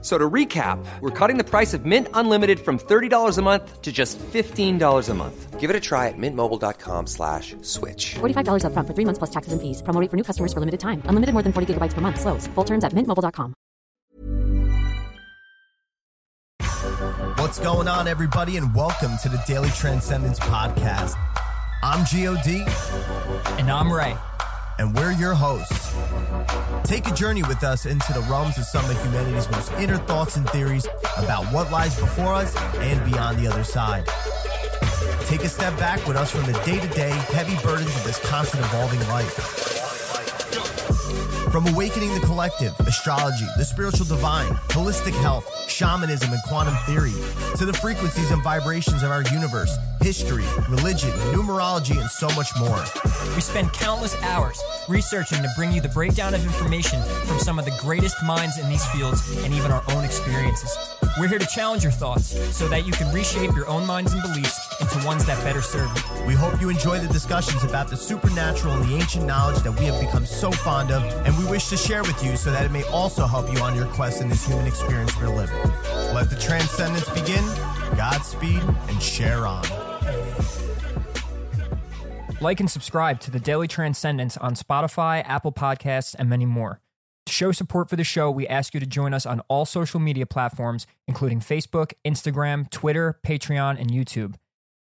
So to recap, we're cutting the price of Mint Unlimited from $30 a month to just $15 a month. Give it a try at mintmobile.com slash switch. $45 upfront for three months plus taxes and fees. Promo rate for new customers for limited time. Unlimited more than 40 gigabytes per month. Slows. Full terms at mintmobile.com. What's going on, everybody, and welcome to the Daily Transcendence Podcast. I'm G.O.D. And I'm Ray. And we're your hosts. Take a journey with us into the realms of some of humanity's most inner thoughts and theories about what lies before us and beyond the other side. Take a step back with us from the day to day heavy burdens of this constant evolving life. From awakening the collective, astrology, the spiritual divine, holistic health, shamanism, and quantum theory, to the frequencies and vibrations of our universe, history, religion, numerology, and so much more. We spend countless hours researching to bring you the breakdown of information from some of the greatest minds in these fields and even our own experiences. We're here to challenge your thoughts so that you can reshape your own minds and beliefs into ones that better serve you. We hope you enjoy the discussions about the supernatural and the ancient knowledge that we have become so fond of, and we wish to share with you so that it may also help you on your quest in this human experience we're living. Let the transcendence begin. Godspeed and share on. Like and subscribe to the Daily Transcendence on Spotify, Apple Podcasts, and many more. To show support for the show, we ask you to join us on all social media platforms, including Facebook, Instagram, Twitter, Patreon, and YouTube.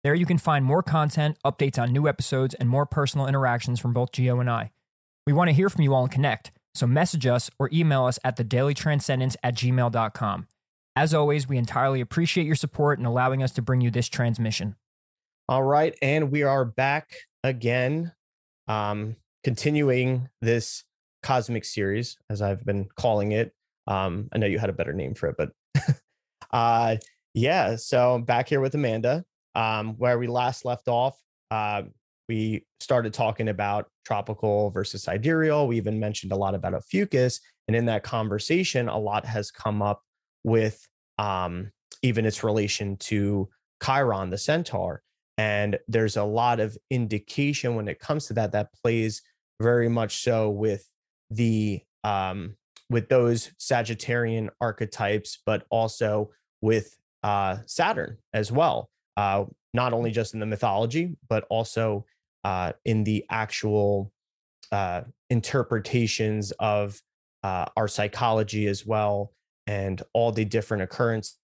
There you can find more content, updates on new episodes, and more personal interactions from both Geo and I. We want to hear from you all and connect, so message us or email us at thedailytranscendence at gmail.com. As always, we entirely appreciate your support in allowing us to bring you this transmission. All right, and we are back again, um, continuing this cosmic series, as I've been calling it. Um, I know you had a better name for it, but uh, yeah. So back here with Amanda, um, where we last left off. Uh, we started talking about tropical versus sidereal. We even mentioned a lot about Ophiuchus, and in that conversation, a lot has come up with um, even its relation to Chiron, the centaur. And there's a lot of indication when it comes to that that plays very much so with the um, with those Sagittarian archetypes, but also with uh, Saturn as well. Uh, not only just in the mythology, but also uh, in the actual uh, interpretations of uh, our psychology as well, and all the different occurrences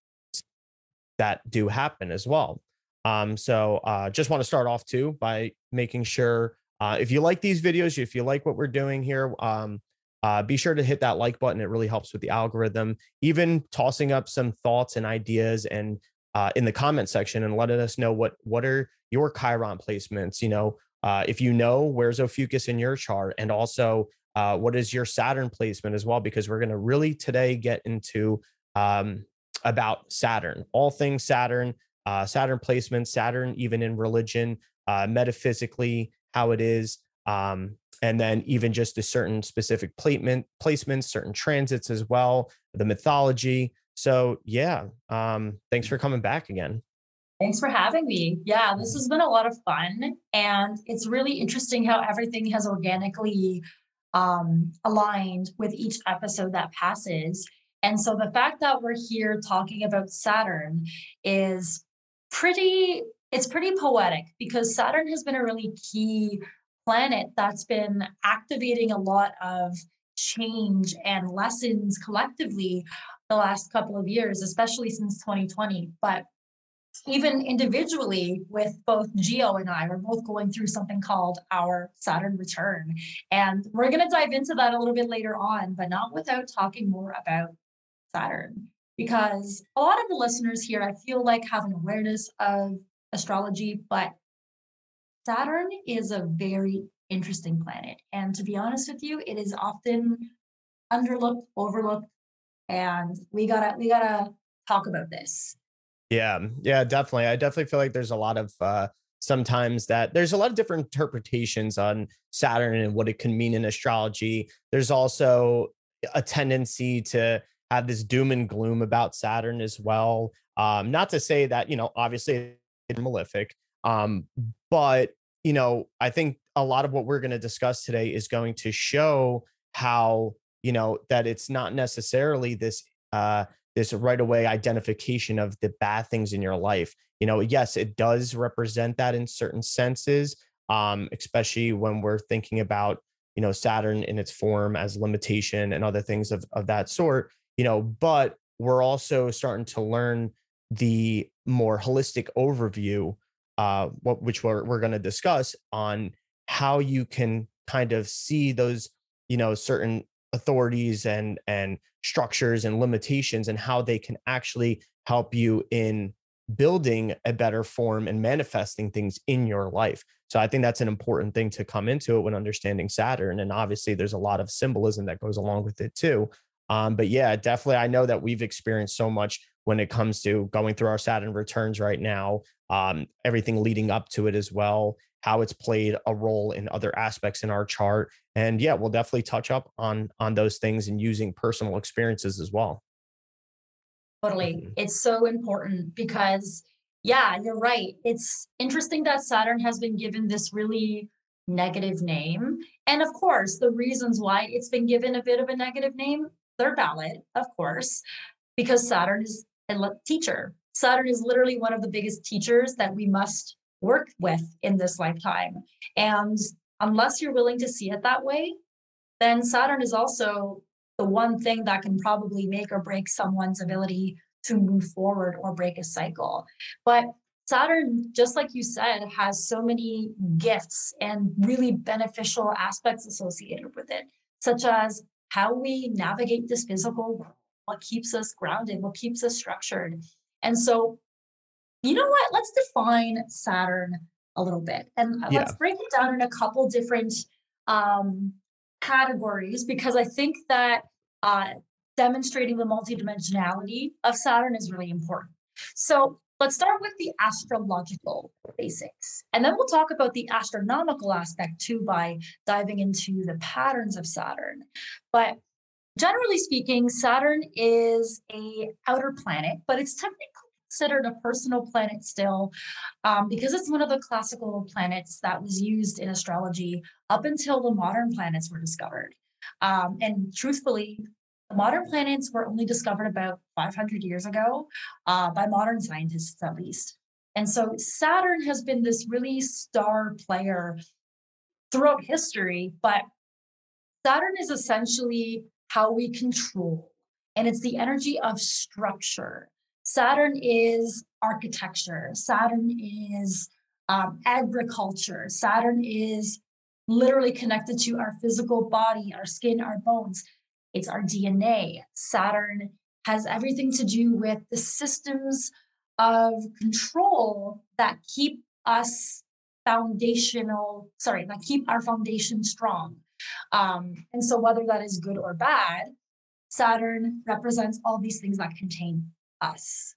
that do happen as well. Um, so uh, just want to start off too by making sure uh, if you like these videos, if you like what we're doing here, um, uh, be sure to hit that like button. It really helps with the algorithm. Even tossing up some thoughts and ideas and uh, in the comment section and letting us know what what are your Chiron placements. You know, uh, if you know where's Ophiuchus in your chart, and also uh, what is your Saturn placement as well, because we're going to really today get into um, about Saturn, all things Saturn, uh, Saturn placement, Saturn even in religion, uh, metaphysically how it is, um, and then even just the certain specific placement placements, certain transits as well, the mythology. So yeah, um, thanks for coming back again. Thanks for having me. Yeah, this has been a lot of fun. And it's really interesting how everything has organically um, aligned with each episode that passes. And so the fact that we're here talking about Saturn is pretty, it's pretty poetic because Saturn has been a really key planet that's been activating a lot of change and lessons collectively the last couple of years, especially since 2020. But even individually with both Geo and I, we're both going through something called our Saturn return. And we're going to dive into that a little bit later on, but not without talking more about Saturn. Because a lot of the listeners here, I feel like have an awareness of astrology, but Saturn is a very interesting planet. And to be honest with you, it is often underlooked, overlooked, and we gotta we gotta talk about this. Yeah, yeah, definitely. I definitely feel like there's a lot of uh sometimes that there's a lot of different interpretations on Saturn and what it can mean in astrology. There's also a tendency to have this doom and gloom about Saturn as well. Um, not to say that, you know, obviously it's malefic, um, but, you know, I think a lot of what we're going to discuss today is going to show how, you know, that it's not necessarily this, uh, this right away identification of the bad things in your life. You know, yes, it does represent that in certain senses, um, especially when we're thinking about you know saturn in its form as limitation and other things of, of that sort you know but we're also starting to learn the more holistic overview uh what which we're, we're going to discuss on how you can kind of see those you know certain authorities and and structures and limitations and how they can actually help you in building a better form and manifesting things in your life. So I think that's an important thing to come into it when understanding Saturn. And obviously, there's a lot of symbolism that goes along with it too. Um, but yeah, definitely, I know that we've experienced so much when it comes to going through our Saturn returns right now, um, everything leading up to it as well, how it's played a role in other aspects in our chart. And yeah, we'll definitely touch up on on those things and using personal experiences as well. Totally. It's so important because, yeah, you're right. It's interesting that Saturn has been given this really negative name. And of course, the reasons why it's been given a bit of a negative name, they're valid, of course, because Saturn is a teacher. Saturn is literally one of the biggest teachers that we must work with in this lifetime. And unless you're willing to see it that way, then Saturn is also the one thing that can probably make or break someone's ability to move forward or break a cycle. But Saturn, just like you said, has so many gifts and really beneficial aspects associated with it, such as how we navigate this physical world, what keeps us grounded, what keeps us structured. And so, you know what? Let's define Saturn a little bit and yeah. let's break it down in a couple different um, categories because I think that uh, demonstrating the multidimensionality of Saturn is really important. So let's start with the astrological basics. And then we'll talk about the astronomical aspect too by diving into the patterns of Saturn. But generally speaking, Saturn is a outer planet, but it's technically considered a personal planet still um, because it's one of the classical planets that was used in astrology up until the modern planets were discovered. Um, and truthfully, modern planets were only discovered about 500 years ago uh, by modern scientists, at least. And so Saturn has been this really star player throughout history, but Saturn is essentially how we control, and it's the energy of structure. Saturn is architecture, Saturn is um, agriculture, Saturn is literally connected to our physical body, our skin, our bones. It's our DNA. Saturn has everything to do with the systems of control that keep us foundational, sorry, that keep our foundation strong. Um, and so, whether that is good or bad, Saturn represents all these things that contain us.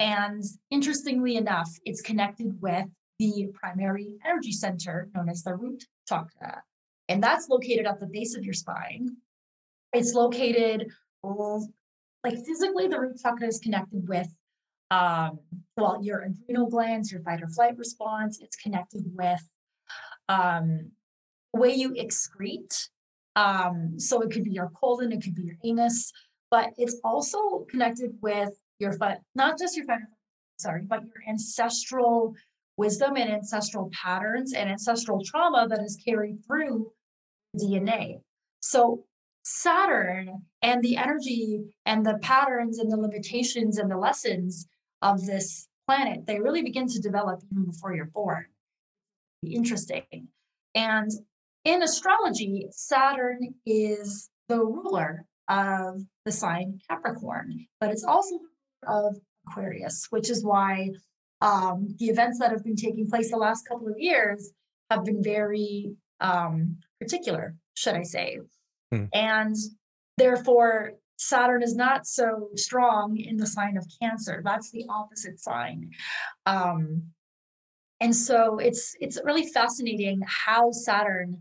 And interestingly enough, it's connected with the primary energy center known as the root chakra. And that's located at the base of your spine. It's located, like physically, the root chakra is connected with, um, well, your adrenal glands, your fight or flight response. It's connected with um, the way you excrete. Um, so it could be your colon, it could be your anus, but it's also connected with your fight, not just your fight, sorry, but your ancestral wisdom and ancestral patterns and ancestral trauma that is carried through DNA. So Saturn and the energy and the patterns and the limitations and the lessons of this planet, they really begin to develop even before you're born. Interesting. And in astrology, Saturn is the ruler of the sign Capricorn, but it's also of Aquarius, which is why um, the events that have been taking place the last couple of years have been very um, particular, should I say. Hmm. And therefore, Saturn is not so strong in the sign of Cancer. That's the opposite sign. Um, and so it's it's really fascinating how Saturn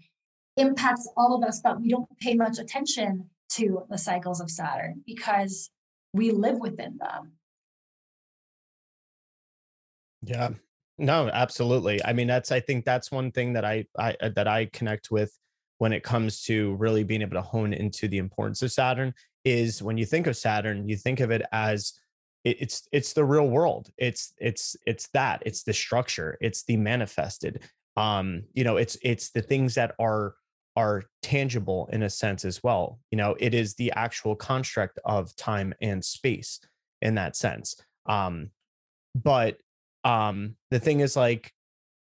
impacts all of us, but we don't pay much attention to the cycles of Saturn because we live within them. Yeah. No, absolutely. I mean, that's I think that's one thing that I I uh, that I connect with when it comes to really being able to hone into the importance of Saturn is when you think of Saturn, you think of it as it, it's it's the real world. It's it's it's that. It's the structure. It's the manifested. Um, you know, it's it's the things that are are tangible in a sense as well. You know, it is the actual construct of time and space in that sense. Um, but um, the thing is like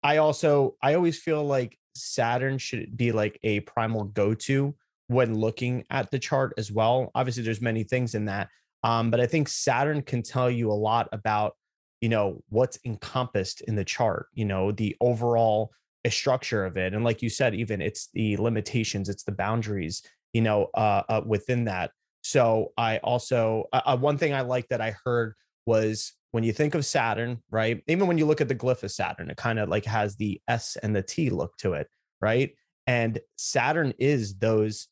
I also I always feel like Saturn should be like a primal go-to when looking at the chart as well. Obviously, there's many things in that. Um, but I think Saturn can tell you a lot about, you know, what's encompassed in the chart, you know, the overall a structure of it and like you said even it's the limitations it's the boundaries you know uh, uh within that. So i also uh, uh, one thing i like that i heard was when you think of saturn right even when you look at the glyph of saturn it kind of like has the s and the t look to it right? And saturn is those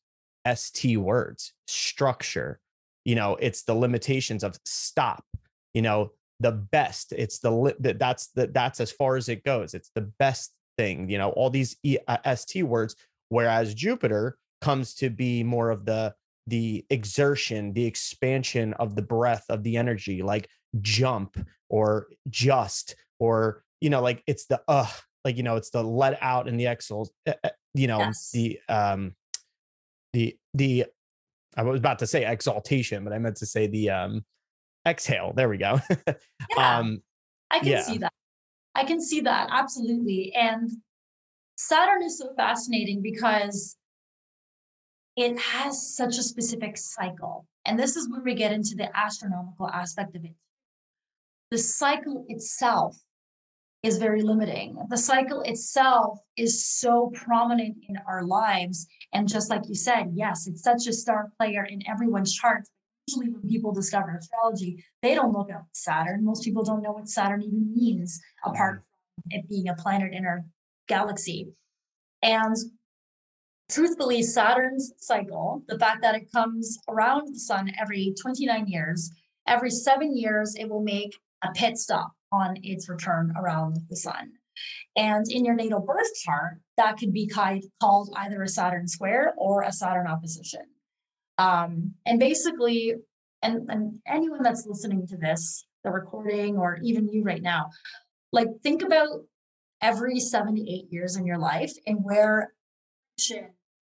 st words structure you know it's the limitations of stop you know the best it's the that's the that's as far as it goes it's the best thing, you know, all these e, uh, ST words, whereas Jupiter comes to be more of the the exertion, the expansion of the breath of the energy, like jump or just or you know, like it's the uh, like you know, it's the let out and the exhale, uh, uh, you know, yes. the um, the the I was about to say exaltation, but I meant to say the um exhale. There we go. yeah, um, I can yeah. see that. I can see that absolutely. And Saturn is so fascinating because it has such a specific cycle. And this is where we get into the astronomical aspect of it. The cycle itself is very limiting. The cycle itself is so prominent in our lives. And just like you said, yes, it's such a star player in everyone's charts. Usually, when people discover astrology, they don't look at Saturn. Most people don't know what Saturn even means, apart from it being a planet in our galaxy. And truthfully, Saturn's cycle, the fact that it comes around the sun every 29 years, every seven years, it will make a pit stop on its return around the sun. And in your natal birth chart, that could be called either a Saturn square or a Saturn opposition. Um, and basically, and, and anyone that's listening to this, the recording, or even you right now, like think about every seven to eight years in your life and where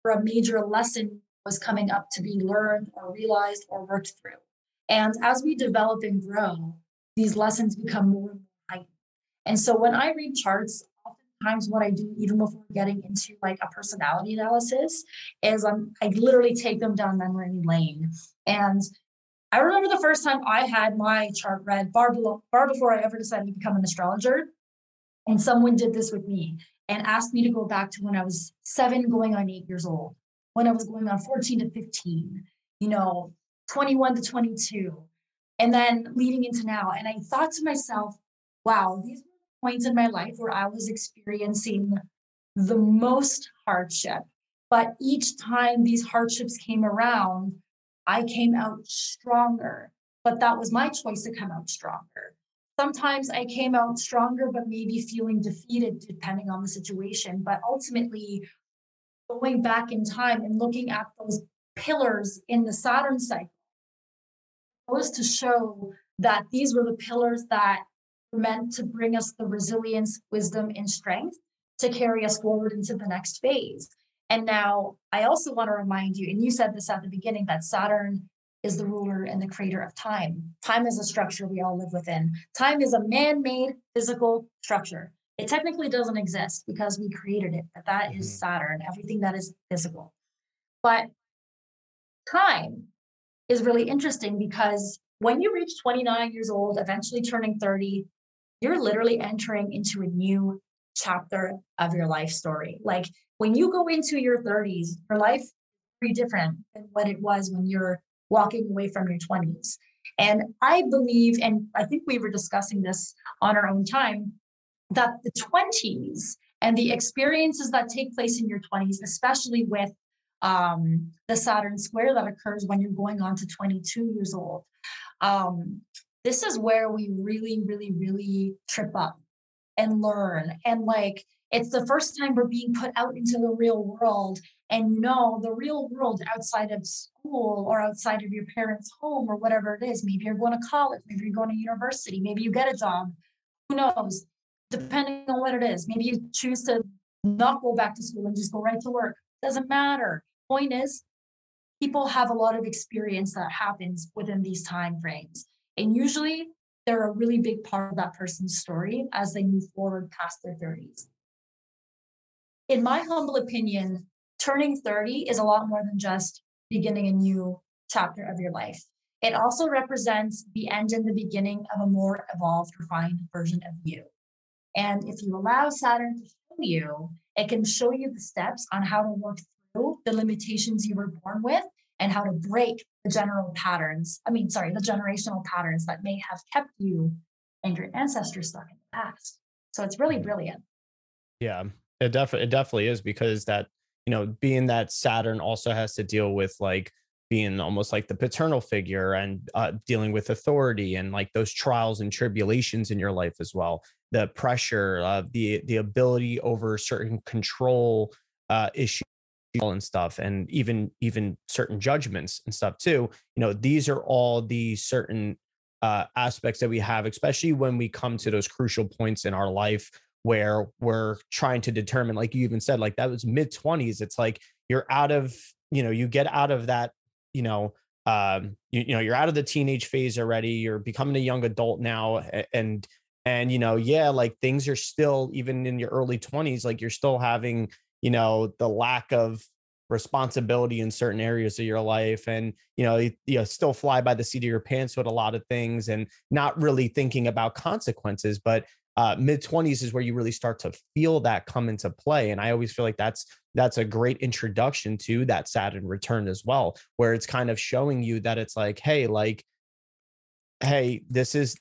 or a major lesson was coming up to be learned or realized or worked through. And as we develop and grow, these lessons become more and more heightened. And so when I read charts, oftentimes what I do, even before getting into like a personality analysis, is I'm, I literally take them down memory lane. And I remember the first time I had my chart read far, below, far before I ever decided to become an astrologer. And someone did this with me and asked me to go back to when I was seven, going on eight years old, when I was going on 14 to 15, you know, 21 to 22, and then leading into now. And I thought to myself, wow, these points in my life where I was experiencing the most hardship. But each time these hardships came around, I came out stronger. But that was my choice to come out stronger. Sometimes I came out stronger, but maybe feeling defeated depending on the situation. But ultimately, going back in time and looking at those pillars in the Saturn cycle was to show that these were the pillars that meant to bring us the resilience, wisdom, and strength to carry us forward into the next phase. And now I also want to remind you, and you said this at the beginning, that Saturn is the ruler and the creator of time. Time is a structure we all live within. Time is a man made physical structure. It technically doesn't exist because we created it, but that mm-hmm. is Saturn, everything that is physical. But time is really interesting because when you reach 29 years old, eventually turning 30, you're literally entering into a new chapter of your life story. Like when you go into your 30s, your life is pretty different than what it was when you're walking away from your 20s. And I believe, and I think we were discussing this on our own time, that the 20s and the experiences that take place in your 20s, especially with um, the Saturn square that occurs when you're going on to 22 years old. Um, this is where we really, really, really trip up and learn. And like, it's the first time we're being put out into the real world. And you know, the real world outside of school or outside of your parents' home or whatever it is. Maybe you're going to college, maybe you're going to university, maybe you get a job. Who knows? Depending on what it is. Maybe you choose to not go back to school and just go right to work. Doesn't matter. Point is, people have a lot of experience that happens within these time frames. And usually they're a really big part of that person's story as they move forward past their 30s. In my humble opinion, turning 30 is a lot more than just beginning a new chapter of your life. It also represents the end and the beginning of a more evolved, refined version of you. And if you allow Saturn to show you, it can show you the steps on how to work through the limitations you were born with and how to break the general patterns. I mean, sorry, the generational patterns that may have kept you and your ancestors stuck in the past. So it's really brilliant. Yeah, it definitely it definitely is because that you know being that Saturn also has to deal with like being almost like the paternal figure and uh, dealing with authority and like those trials and tribulations in your life as well the pressure uh, the the ability over certain control uh, issues and stuff and even even certain judgments and stuff too. You know these are all the certain uh, aspects that we have especially when we come to those crucial points in our life where we're trying to determine like you even said like that was mid 20s it's like you're out of you know you get out of that you know um you, you know you're out of the teenage phase already. You're becoming a young adult now and and you know yeah like things are still even in your early 20s like you're still having you know the lack of responsibility in certain areas of your life and you know you, you know still fly by the seat of your pants with a lot of things and not really thinking about consequences but uh, mid 20s is where you really start to feel that come into play and i always feel like that's that's a great introduction to that saturn return as well where it's kind of showing you that it's like hey like hey this is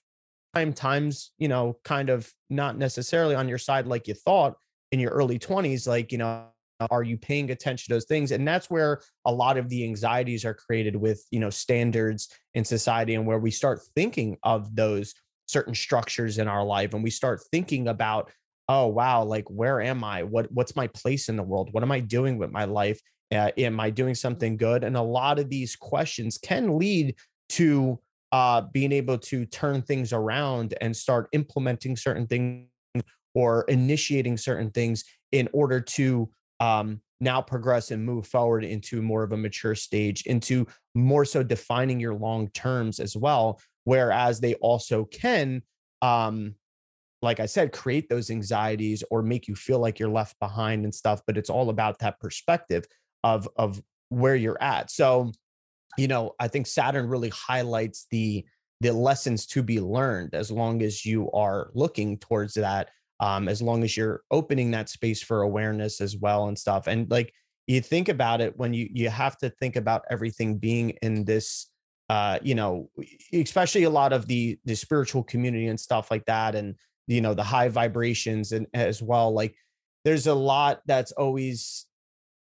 time times you know kind of not necessarily on your side like you thought in your early 20s like you know are you paying attention to those things? And that's where a lot of the anxieties are created with you know standards in society and where we start thinking of those certain structures in our life and we start thinking about oh wow like where am i? What what's my place in the world? What am i doing with my life? Uh, am i doing something good? And a lot of these questions can lead to uh, being able to turn things around and start implementing certain things or initiating certain things in order to um, now progress and move forward into more of a mature stage, into more so defining your long terms as well. Whereas they also can, um, like I said, create those anxieties or make you feel like you're left behind and stuff. But it's all about that perspective of of where you're at. So, you know, I think Saturn really highlights the the lessons to be learned as long as you are looking towards that um, as long as you're opening that space for awareness as well and stuff. And like you think about it when you you have to think about everything being in this uh you know especially a lot of the the spiritual community and stuff like that and you know the high vibrations and as well like there's a lot that's always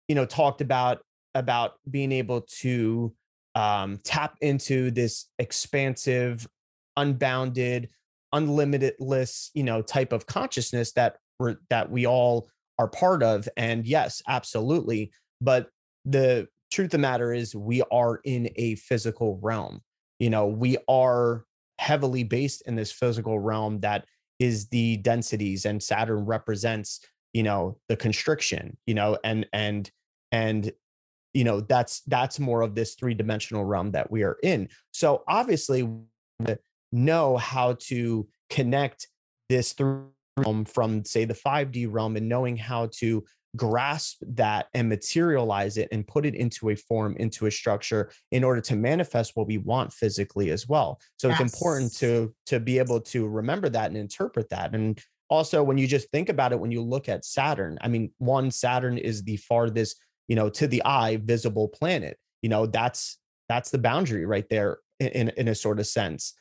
you know talked about about being able to um tap into this expansive unbounded unlimited-less, you know, type of consciousness that we're that we all are part of. And yes, absolutely. But the truth of the matter is we are in a physical realm. You know, we are heavily based in this physical realm that is the densities and Saturn represents, you know, the constriction, you know, and and and you know that's that's more of this three-dimensional realm that we are in. So obviously know how to connect this through realm from say the 5D realm and knowing how to grasp that and materialize it and put it into a form into a structure in order to manifest what we want physically as well. So yes. it's important to to be able to remember that and interpret that. And also when you just think about it when you look at saturn i mean one saturn is the farthest you know to the eye visible planet. You know that's that's the boundary right there in in a sort of sense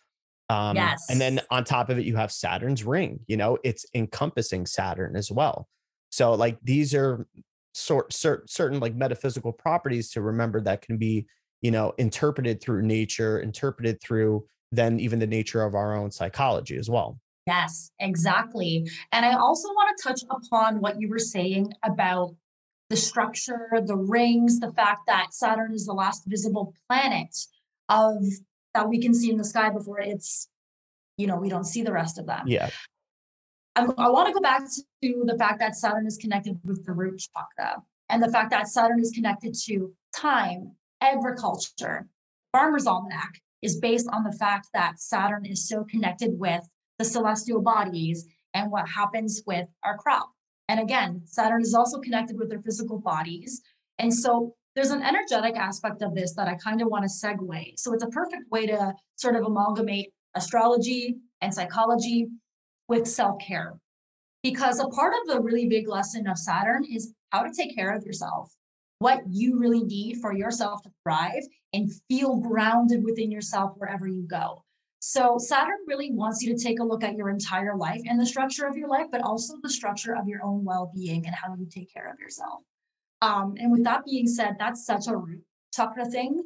um, yes. And then on top of it, you have Saturn's ring. You know, it's encompassing Saturn as well. So, like, these are sort cert, certain like metaphysical properties to remember that can be you know interpreted through nature interpreted through then even the nature of our own psychology as well Yes, exactly. And I also want to touch upon what you were saying about the structure, the rings, the fact that Saturn is the last visible planet of that we can see in the sky before it's, you know, we don't see the rest of them. yeah I, I want to go back to the fact that Saturn is connected with the root chakra and the fact that Saturn is connected to time, agriculture. Farmer's Almanac is based on the fact that Saturn is so connected with the celestial bodies and what happens with our crop. And again, Saturn is also connected with their physical bodies. And so there's an energetic aspect of this that I kind of want to segue. So it's a perfect way to sort of amalgamate astrology and psychology with self care. Because a part of the really big lesson of Saturn is how to take care of yourself, what you really need for yourself to thrive and feel grounded within yourself wherever you go. So, Saturn really wants you to take a look at your entire life and the structure of your life, but also the structure of your own well being and how you take care of yourself. Um, and with that being said, that's such a root chakra thing.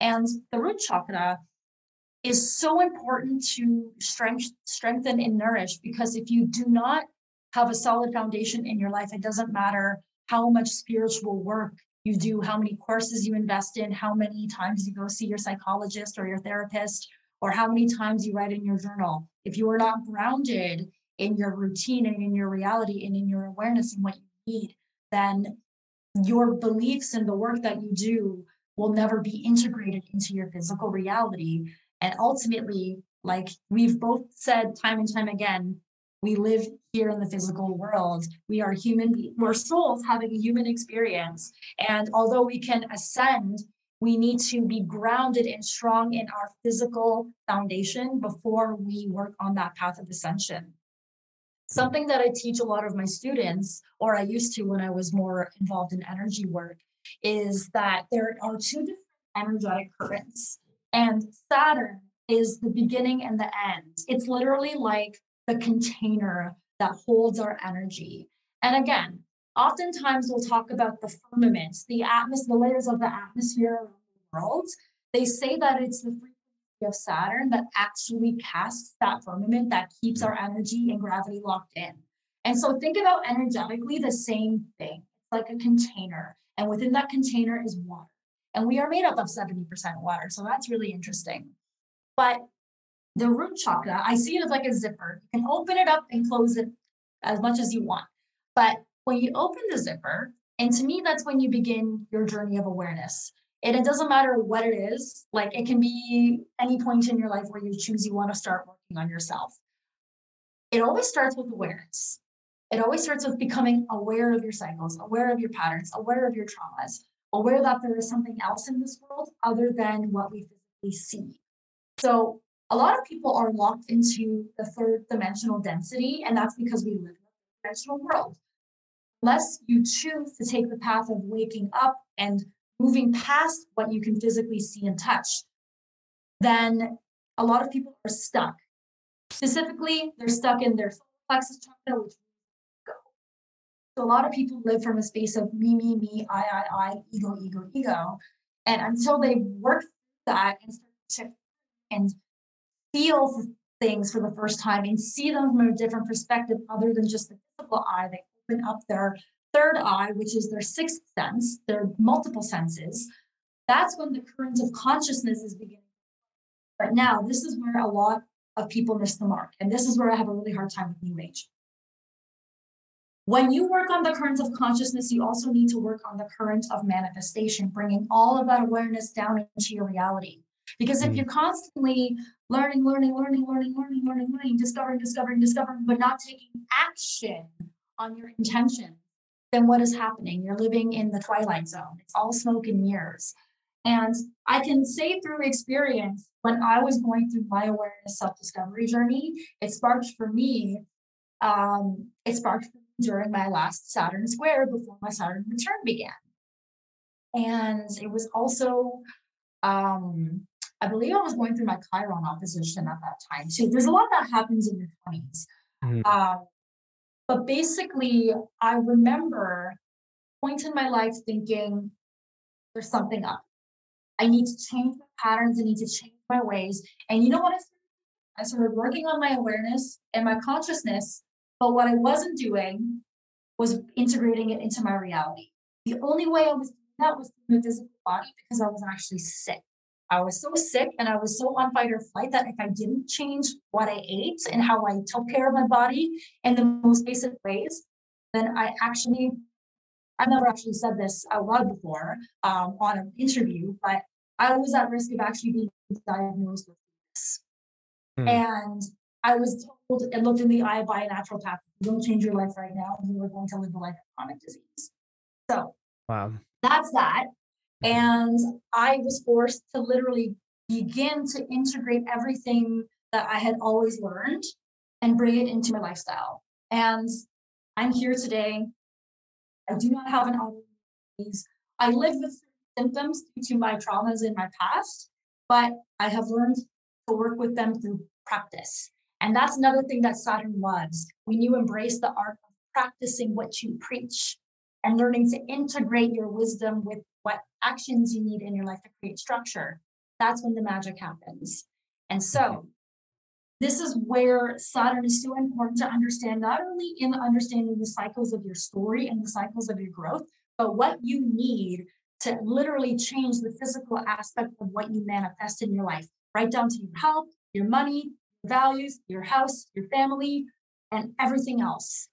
And the root chakra is so important to strength, strengthen and nourish because if you do not have a solid foundation in your life, it doesn't matter how much spiritual work you do, how many courses you invest in, how many times you go see your psychologist or your therapist, or how many times you write in your journal. If you are not grounded in your routine and in your reality and in your awareness and what you need, then your beliefs and the work that you do will never be integrated into your physical reality. And ultimately, like we've both said time and time again, we live here in the physical world. We are human, beings, we're souls having a human experience. And although we can ascend we need to be grounded and strong in our physical foundation before we work on that path of ascension. Something that I teach a lot of my students, or I used to when I was more involved in energy work, is that there are two different energetic currents. And Saturn is the beginning and the end. It's literally like the container that holds our energy. And again, oftentimes we'll talk about the firmament, the atmosphere, the layers of the atmosphere around the world. They say that it's the of Saturn that actually casts that firmament that keeps our energy and gravity locked in. And so think about energetically the same thing. It's like a container, and within that container is water. And we are made up of 70% water. So that's really interesting. But the root chakra, I see it as like a zipper. You can open it up and close it as much as you want. But when you open the zipper, and to me, that's when you begin your journey of awareness. And it doesn't matter what it is, like it can be any point in your life where you choose you want to start working on yourself. It always starts with awareness. It always starts with becoming aware of your cycles, aware of your patterns, aware of your traumas, aware that there is something else in this world other than what we physically see. So, a lot of people are locked into the third dimensional density, and that's because we live in a dimensional world unless you choose to take the path of waking up and moving past what you can physically see and touch, then a lot of people are stuck. Specifically, they're stuck in their plexus chakra, which go. So a lot of people live from a space of me, me, me, I, I, I, ego, ego, ego. And until they work that and start to and feel things for the first time and see them from a different perspective other than just the physical eye, they open up their third eye, which is their sixth sense, their multiple senses, that's when the current of consciousness is beginning. But now, this is where a lot of people miss the mark. And this is where I have a really hard time with New Age. When you work on the current of consciousness, you also need to work on the current of manifestation, bringing all of that awareness down into your reality. Because if mm. you're constantly learning, learning, learning, learning, learning, learning, learning, discovering, discovering, discovering, but not taking action on your intention, then what is happening? You're living in the twilight zone. It's all smoke and mirrors. And I can say through experience, when I was going through my awareness self discovery journey, it sparked for me, um, it sparked during my last Saturn square before my Saturn return began. And it was also, um, I believe I was going through my Chiron opposition at that time too. There's a lot that happens in your 20s. Mm-hmm. Um, but basically, I remember point in my life thinking there's something up. I need to change my patterns. I need to change my ways. And you know what I started? I started working on my awareness and my consciousness. But what I wasn't doing was integrating it into my reality. The only way I was doing that was through the physical body because I was actually sick. I was so sick and I was so on fight or flight that if I didn't change what I ate and how I took care of my body in the most basic ways, then I actually, I've never actually said this out loud before um, on an interview, but I was at risk of actually being diagnosed with this. Hmm. And I was told and looked in the eye by a naturopath, don't change your life right now, you are going to live a life of chronic disease. So wow. that's that. Mm-hmm. And I was forced to literally begin to integrate everything that I had always learned and bring it into my lifestyle. And I'm here today. I do not have an autoimmune. I live with symptoms due to my traumas in my past, but I have learned to work with them through practice. And that's another thing that Saturn was. When you embrace the art of practicing what you preach and learning to integrate your wisdom with actions you need in your life to create structure, that's when the magic happens. And so, mm-hmm. this is where Saturn is so important to understand, not only in understanding the cycles of your story and the cycles of your growth, but what you need to literally change the physical aspect of what you manifest in your life, right down to your health, your money, your values, your house, your family, and everything else.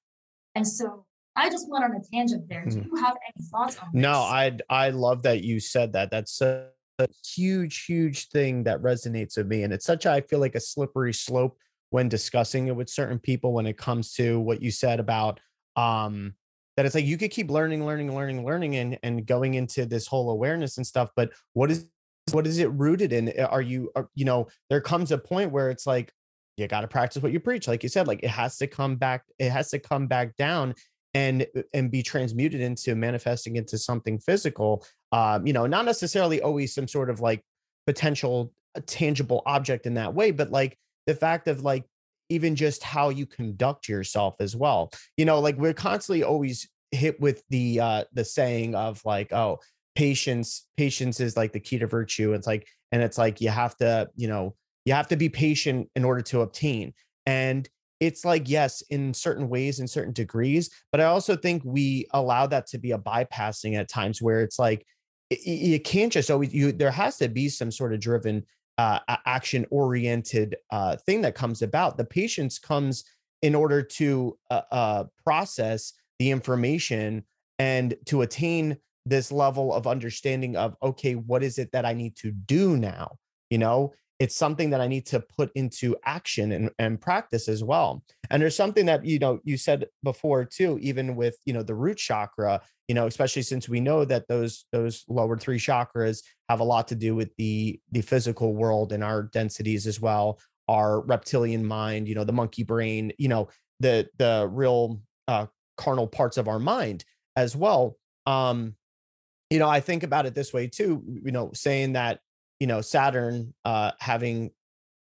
And so I just went on a tangent there. Do hmm. you have any thoughts on this? No, I I love that you said that. That's a, a huge, huge thing that resonates with me. And it's such I feel like a slippery slope when discussing it with certain people when it comes to what you said about um that it's like you could keep learning, learning, learning, learning, and and going into this whole awareness and stuff. But what is what is it rooted in? Are you are, you know there comes a point where it's like you got to practice what you preach, like you said, like it has to come back, it has to come back down and and be transmuted into manifesting into something physical. Um, you know, not necessarily always some sort of like potential uh, tangible object in that way, but like the fact of like even just how you conduct yourself as well. You know, like we're constantly always hit with the uh the saying of like, oh, patience, patience is like the key to virtue. It's like, and it's like you have to, you know, you have to be patient in order to obtain. And it's like yes in certain ways in certain degrees but i also think we allow that to be a bypassing at times where it's like you can't just always you there has to be some sort of driven uh, action oriented uh, thing that comes about. The patience comes in order to uh, uh, process the information and to attain this level of understanding of okay, what is it that I need to do now? You know, it's something that I need to put into action and, and practice as well. And there's something that, you know, you said before too, even with, you know, the root chakra, you know, especially since we know that those, those lower three chakras have a lot to do with the, the physical world and our densities as well, our reptilian mind, you know, the monkey brain, you know, the, the real uh, carnal parts of our mind as well. Um, you know, I think about it this way too, you know, saying that you know Saturn uh, having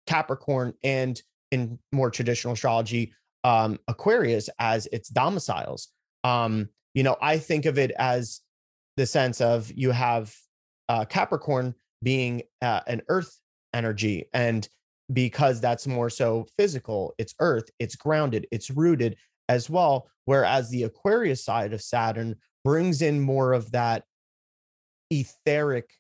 Capricorn and in more traditional astrology um, Aquarius as its domiciles. Um, you know, I think of it as the sense of you have uh, Capricorn being uh, an Earth energy, and because that's more so physical, it's Earth, it's grounded, it's rooted as well. Whereas the Aquarius side of Saturn brings in more of that etheric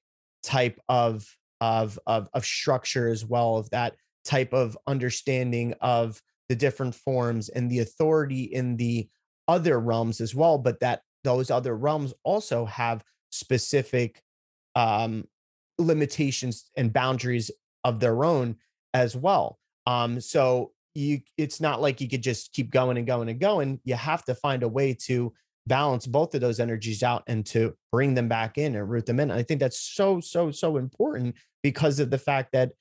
type of of, of, of structure as well, of that type of understanding of the different forms and the authority in the other realms as well, but that those other realms also have specific um, limitations and boundaries of their own as well. Um, so you, it's not like you could just keep going and going and going. You have to find a way to balance both of those energies out and to bring them back in and root them in. And I think that's so, so, so important because of the fact that,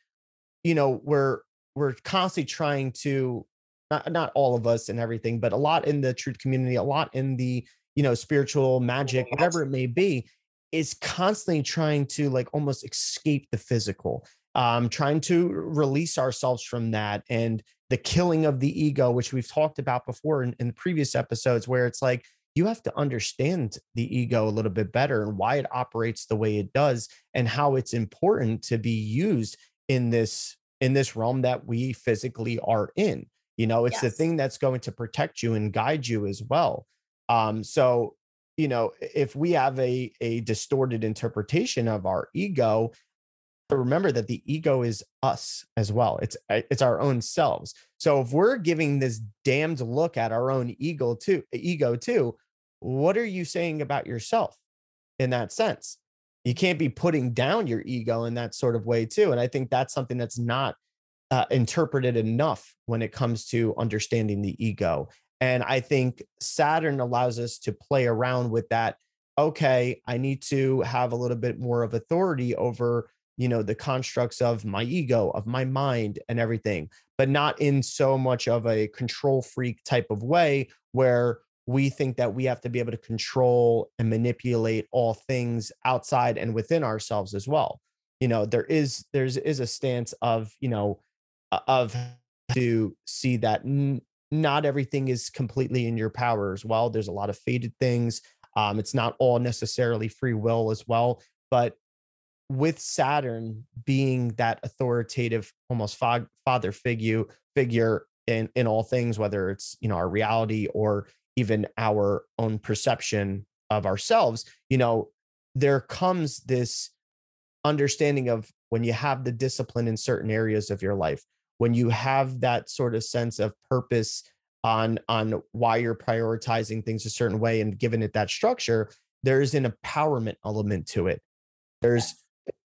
you know, we're we're constantly trying to not, not all of us and everything, but a lot in the truth community, a lot in the, you know, spiritual magic, whatever it may be, is constantly trying to like almost escape the physical, um, trying to release ourselves from that and the killing of the ego, which we've talked about before in, in previous episodes, where it's like, you have to understand the ego a little bit better and why it operates the way it does and how it's important to be used in this in this realm that we physically are in you know it's yes. the thing that's going to protect you and guide you as well. Um so you know if we have a a distorted interpretation of our ego remember that the ego is us as well. It's eh, it's our own selves. So if we're giving this damned look at our own ego too ego too what are you saying about yourself in that sense you can't be putting down your ego in that sort of way too and i think that's something that's not uh, interpreted enough when it comes to understanding the ego and I think Saturn allows us to play around with that. Okay, I need to have a little bit more of authority over, you know, the constructs of my ego, of my mind, and everything, but not in so much of a control freak type of way where we think that we have to be able to control and manipulate all things outside and within ourselves as well. You know, there is there's is a stance of, you know, of to see that not everything is completely in your power as well. There's a lot of faded things. Um, it's not all necessarily free will as well. But with Saturn being that authoritative, almost fa- father figure figure in in all things, whether it's you know our reality or even our own perception of ourselves, you know, there comes this understanding of when you have the discipline in certain areas of your life when you have that sort of sense of purpose on on why you're prioritizing things a certain way and giving it that structure there's an empowerment element to it. There's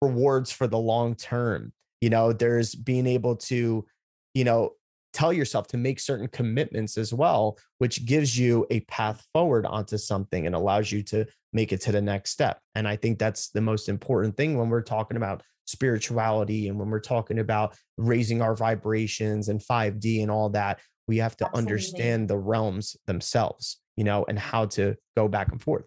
rewards for the long term you know there's being able to you know tell yourself to make certain commitments as well which gives you a path forward onto something and allows you to make it to the next step and i think that's the most important thing when we're talking about spirituality and when we're talking about raising our vibrations and 5D and all that, we have to Absolutely. understand the realms themselves, you know, and how to go back and forth.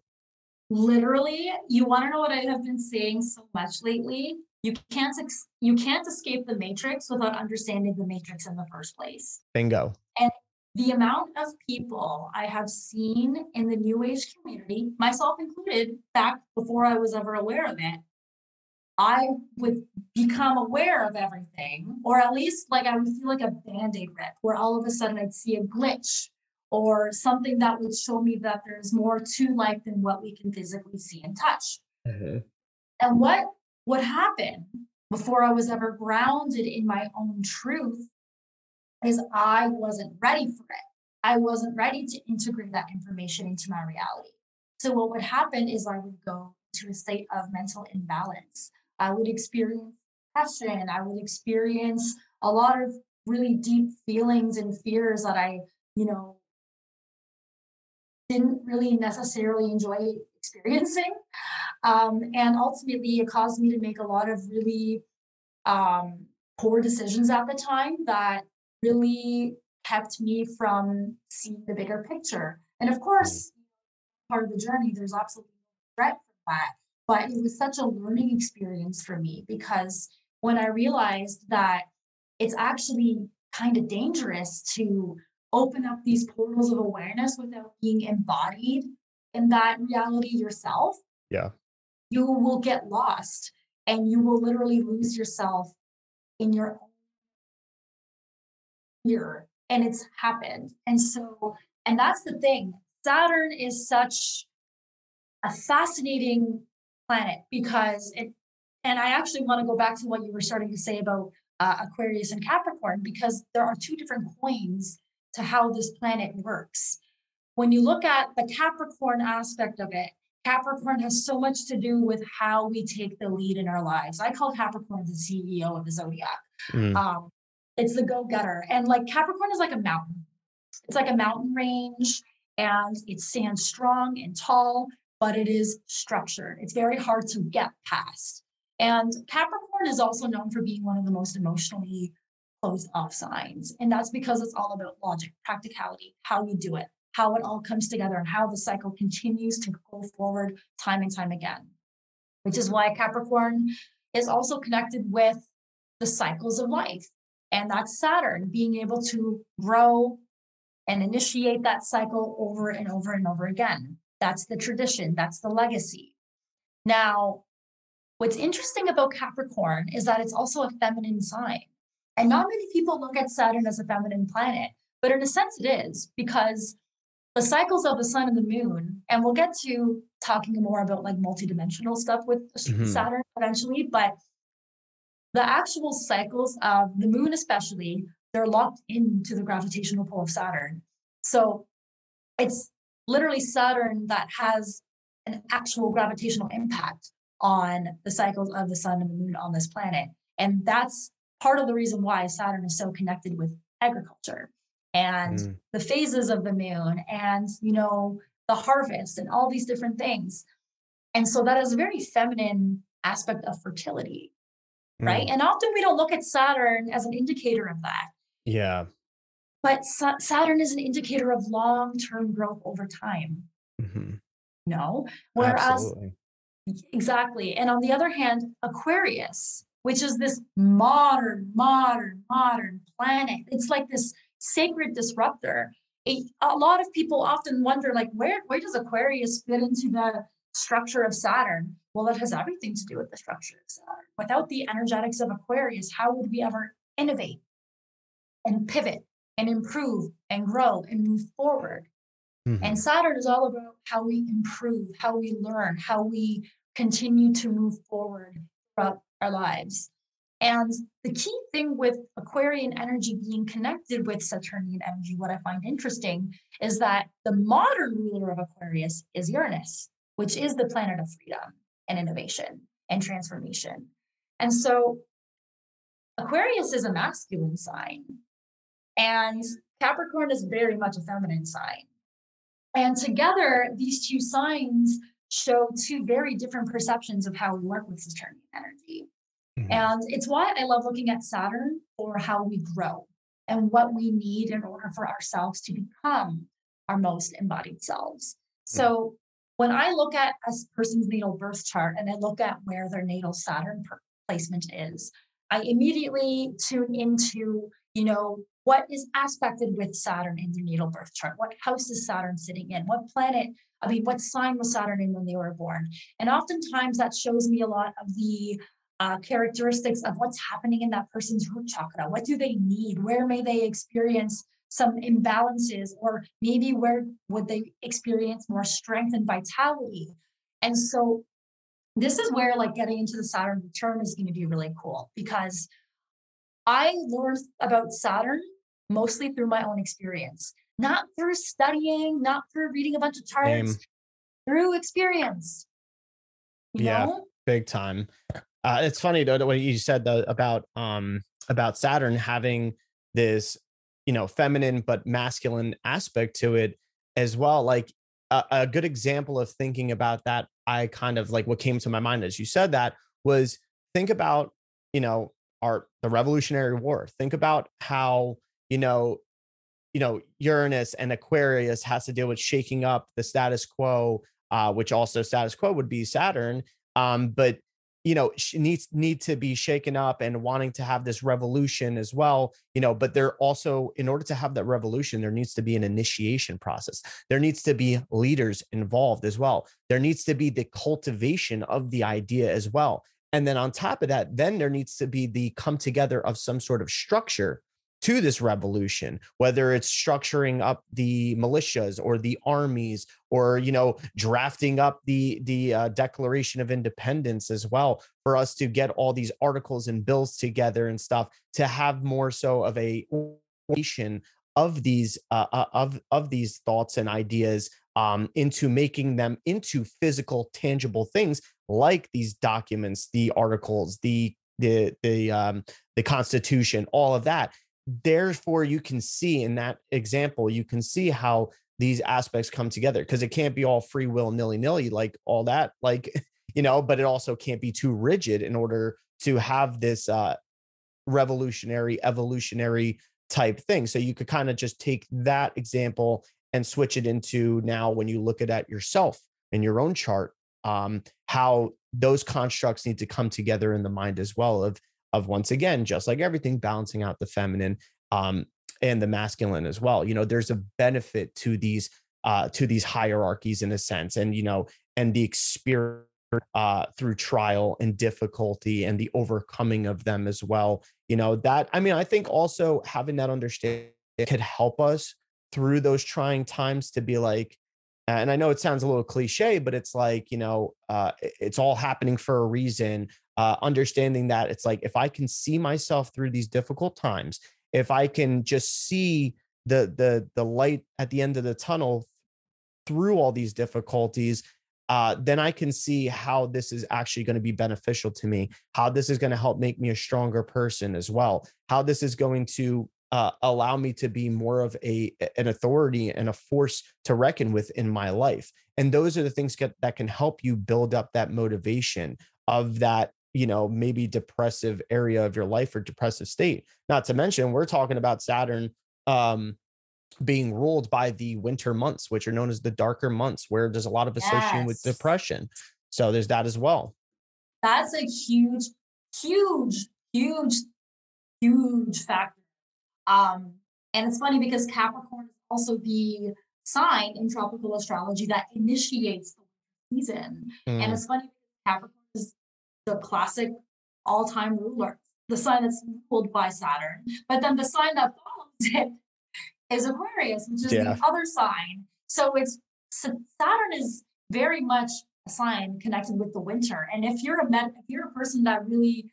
Literally, you want to know what I have been saying so much lately? You can't ex- you can't escape the matrix without understanding the matrix in the first place. Bingo. And the amount of people I have seen in the new age community, myself included, back before I was ever aware of it, I would become aware of everything, or at least like I would feel like a band aid rip, where all of a sudden I'd see a glitch or something that would show me that there's more to life than what we can physically see and touch. Mm-hmm. And what would happened before I was ever grounded in my own truth is I wasn't ready for it. I wasn't ready to integrate that information into my reality. So, what would happen is I would go to a state of mental imbalance. I would experience depression. I would experience a lot of really deep feelings and fears that I, you know, didn't really necessarily enjoy experiencing. Um, and ultimately, it caused me to make a lot of really um, poor decisions at the time that really kept me from seeing the bigger picture. And of course, part of the journey, there's absolutely no regret for that. But it was such a learning experience for me because when I realized that it's actually kind of dangerous to open up these portals of awareness without being embodied in that reality yourself. Yeah. You will get lost and you will literally lose yourself in your fear. And it's happened. And so, and that's the thing. Saturn is such a fascinating planet because it and i actually want to go back to what you were starting to say about uh, aquarius and capricorn because there are two different coins to how this planet works when you look at the capricorn aspect of it capricorn has so much to do with how we take the lead in our lives i call capricorn the ceo of the zodiac mm. um, it's the go-getter and like capricorn is like a mountain it's like a mountain range and it stands strong and tall but it is structured. It's very hard to get past. And Capricorn is also known for being one of the most emotionally closed off signs. And that's because it's all about logic, practicality, how we do it, how it all comes together, and how the cycle continues to go forward time and time again. Which is why Capricorn is also connected with the cycles of life. And that's Saturn being able to grow and initiate that cycle over and over and over again. That's the tradition, that's the legacy. Now, what's interesting about Capricorn is that it's also a feminine sign. And not many people look at Saturn as a feminine planet, but in a sense it is because the cycles of the sun and the moon, and we'll get to talking more about like multidimensional stuff with mm-hmm. Saturn eventually, but the actual cycles of the moon, especially, they're locked into the gravitational pull of Saturn. So it's literally Saturn that has an actual gravitational impact on the cycles of the sun and the moon on this planet. And that's part of the reason why Saturn is so connected with agriculture and mm. the phases of the moon and, you know, the harvest and all these different things. And so that is a very feminine aspect of fertility, mm. right? And often we don't look at Saturn as an indicator of that. Yeah. But Saturn is an indicator of long term growth over time. Mm-hmm. No. Whereas, Absolutely. exactly. And on the other hand, Aquarius, which is this modern, modern, modern planet, it's like this sacred disruptor. A, a lot of people often wonder, like, where, where does Aquarius fit into the structure of Saturn? Well, it has everything to do with the structure of Saturn. Without the energetics of Aquarius, how would we ever innovate and pivot and improve and grow and move forward? Mm-hmm. And Saturn is all about how we improve, how we learn, how we continue to move forward throughout our lives. And the key thing with Aquarian energy being connected with Saturnian energy, what I find interesting is that the modern ruler of Aquarius is Uranus, which is the planet of freedom and innovation and transformation. And so Aquarius is a masculine sign, and Capricorn is very much a feminine sign. And together, these two signs show two very different perceptions of how we work with Saturnian energy. Mm-hmm. And it's why I love looking at Saturn for how we grow and what we need in order for ourselves to become our most embodied selves. Mm-hmm. So when I look at a person's natal birth chart and I look at where their natal Saturn placement is, I immediately tune into, you know, what is aspected with Saturn in their natal birth chart? What house is Saturn sitting in? What planet, I mean, what sign was Saturn in when they were born? And oftentimes that shows me a lot of the uh, characteristics of what's happening in that person's root chakra. What do they need? Where may they experience some imbalances? Or maybe where would they experience more strength and vitality? And so this is where like getting into the Saturn return is going to be really cool because I learned about Saturn mostly through my own experience, not through studying, not through reading a bunch of charts, Same. through experience. You yeah, know? Big time. Uh, it's funny though what you said though about um about Saturn having this you know feminine but masculine aspect to it as well. Like a, a good example of thinking about that, I kind of like what came to my mind as you said that was think about you know our the Revolutionary War. Think about how you know you know Uranus and Aquarius has to deal with shaking up the status quo, uh, which also status quo would be Saturn. Um, but you know needs need to be shaken up and wanting to have this revolution as well you know but they're also in order to have that revolution there needs to be an initiation process. There needs to be leaders involved as well. There needs to be the cultivation of the idea as well. And then on top of that then there needs to be the come together of some sort of structure to this revolution whether it's structuring up the militias or the armies or you know drafting up the the uh, declaration of independence as well for us to get all these articles and bills together and stuff to have more so of a nation of these uh, uh, of of these thoughts and ideas um, into making them into physical tangible things like these documents the articles the the the um, the constitution all of that therefore you can see in that example you can see how these aspects come together because it can't be all free will nilly-nilly like all that like you know but it also can't be too rigid in order to have this uh revolutionary evolutionary type thing. So you could kind of just take that example and switch it into now when you look at it yourself in your own chart um how those constructs need to come together in the mind as well of of once again, just like everything, balancing out the feminine. Um, and the masculine as well. You know, there's a benefit to these uh, to these hierarchies in a sense, and you know, and the experience uh, through trial and difficulty and the overcoming of them as well. You know, that I mean, I think also having that understanding could help us through those trying times to be like, and I know it sounds a little cliche, but it's like, you know, uh, it's all happening for a reason. Uh, understanding that it's like if I can see myself through these difficult times, if I can just see the the the light at the end of the tunnel through all these difficulties, uh, then I can see how this is actually going to be beneficial to me, how this is going to help make me a stronger person as well, how this is going to uh, allow me to be more of a an authority and a force to reckon with in my life. And those are the things get, that can help you build up that motivation of that you know maybe depressive area of your life or depressive state. Not to mention, we're talking about Saturn um, being ruled by the winter months, which are known as the darker months, where there's a lot of association yes. with depression. So there's that as well. That's a huge, huge, huge, huge factor. Um, and it's funny because Capricorn is also the sign in tropical astrology that initiates the season. Mm. And it's funny because Capricorn the classic all-time ruler, the sign that's ruled by Saturn. But then the sign that follows it is Aquarius, which is yeah. the other sign. So it's Saturn is very much a sign connected with the winter. And if you're a med, if you're a person that really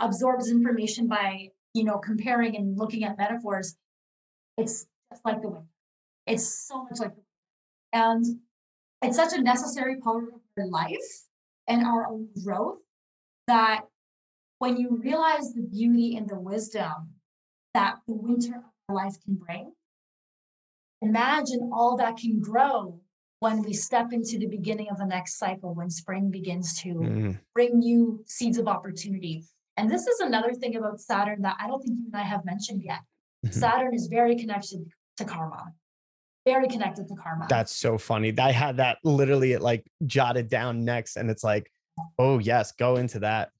absorbs information by you know comparing and looking at metaphors, it's just like the winter. It's so much like the winter. and it's such a necessary part of our life and our own growth that when you realize the beauty and the wisdom that the winter of life can bring, imagine all that can grow when we step into the beginning of the next cycle, when spring begins to mm. bring new seeds of opportunity. And this is another thing about Saturn that I don't think you and I have mentioned yet. Mm-hmm. Saturn is very connected to karma, very connected to karma. That's so funny. I had that literally it like jotted down next, and it's like, oh, yes, go into that.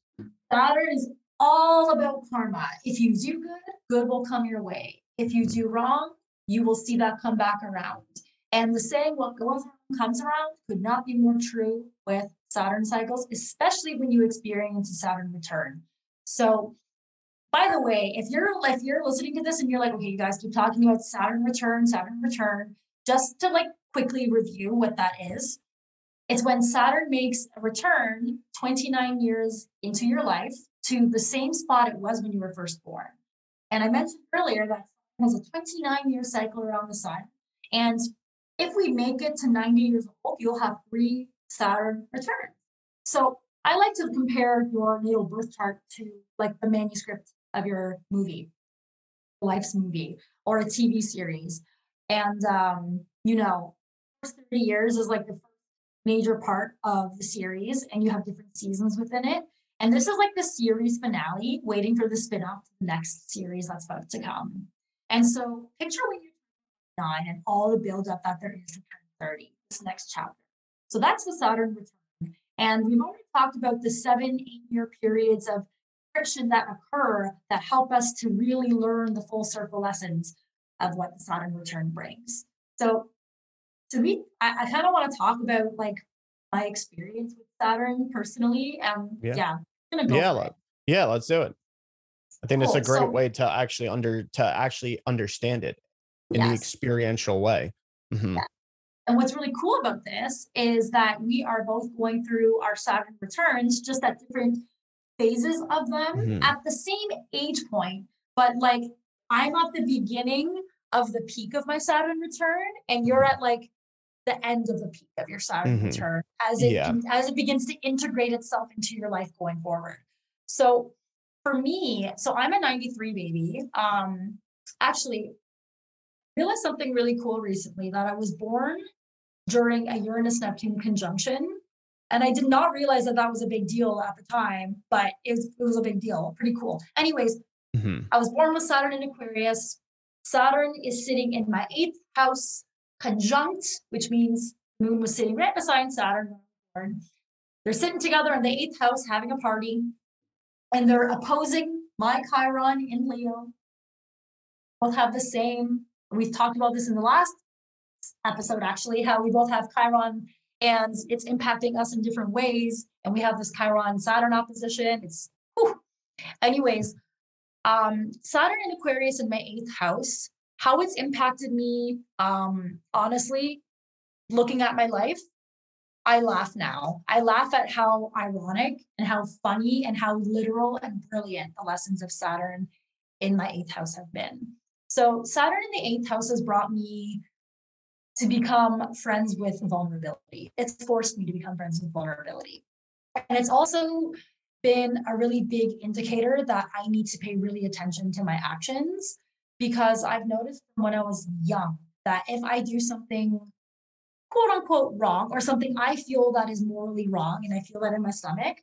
Saturn is all about karma. If you do good, good will come your way. If you do wrong, you will see that come back around. And the saying, what goes around comes around, could not be more true with Saturn cycles, especially when you experience a Saturn return. So, by the way, if you're if you're listening to this and you're like, okay, you guys keep talking about Saturn return, Saturn return, just to like quickly review what that is. It's when Saturn makes a return 29 years into your life to the same spot it was when you were first born. And I mentioned earlier that has a 29 year cycle around the sun. And if we make it to 90 years old, you'll have three Saturn returns. So I like to compare your natal birth chart to like the manuscript of your movie, life's movie, or a TV series. And, um, you know, first 30 years is like the first major part of the series, and you have different seasons within it. And this is like the series finale, waiting for the spin off to the next series that's about to come. And so picture when you're nine and all the buildup that there is to turn 30, this next chapter. So that's the Saturn return. And we've already talked about the seven, eight year periods of friction that occur that help us to really learn the full circle lessons of what the Saturn return brings. So to me, I, I kind of want to talk about like my experience with Saturn personally. And yeah, yeah, go yeah, yeah, let's do it. I think cool. that's a great so, way to actually under to actually understand it in yes. the experiential way. Mm-hmm. Yeah. And what's really cool about this is that we are both going through our Saturn returns just at different phases of them mm-hmm. at the same age point, but like I'm at the beginning of the peak of my Saturn return, and you're at like the end of the peak of your Saturn mm-hmm. return as it yeah. as it begins to integrate itself into your life going forward. So for me, so I'm a 93 baby. Um, actually, realized something really cool recently that I was born during a Uranus Neptune conjunction. And I did not realize that that was a big deal at the time, but it was, it was a big deal. Pretty cool. Anyways, mm-hmm. I was born with Saturn in Aquarius. Saturn is sitting in my eighth house conjunct, which means moon was sitting right beside Saturn. They're sitting together in the eighth house having a party and they're opposing my Chiron in Leo. both have the same, we've talked about this in the last episode actually, how we both have Chiron and it's impacting us in different ways. And we have this Chiron Saturn opposition. It's whew. anyways, um, Saturn in Aquarius in my eighth house, how it's impacted me, um, honestly, looking at my life, I laugh now. I laugh at how ironic and how funny and how literal and brilliant the lessons of Saturn in my eighth house have been. So, Saturn in the eighth house has brought me to become friends with vulnerability. It's forced me to become friends with vulnerability. And it's also been a really big indicator that I need to pay really attention to my actions because I've noticed when I was young that if I do something quote unquote wrong or something I feel that is morally wrong and I feel that in my stomach,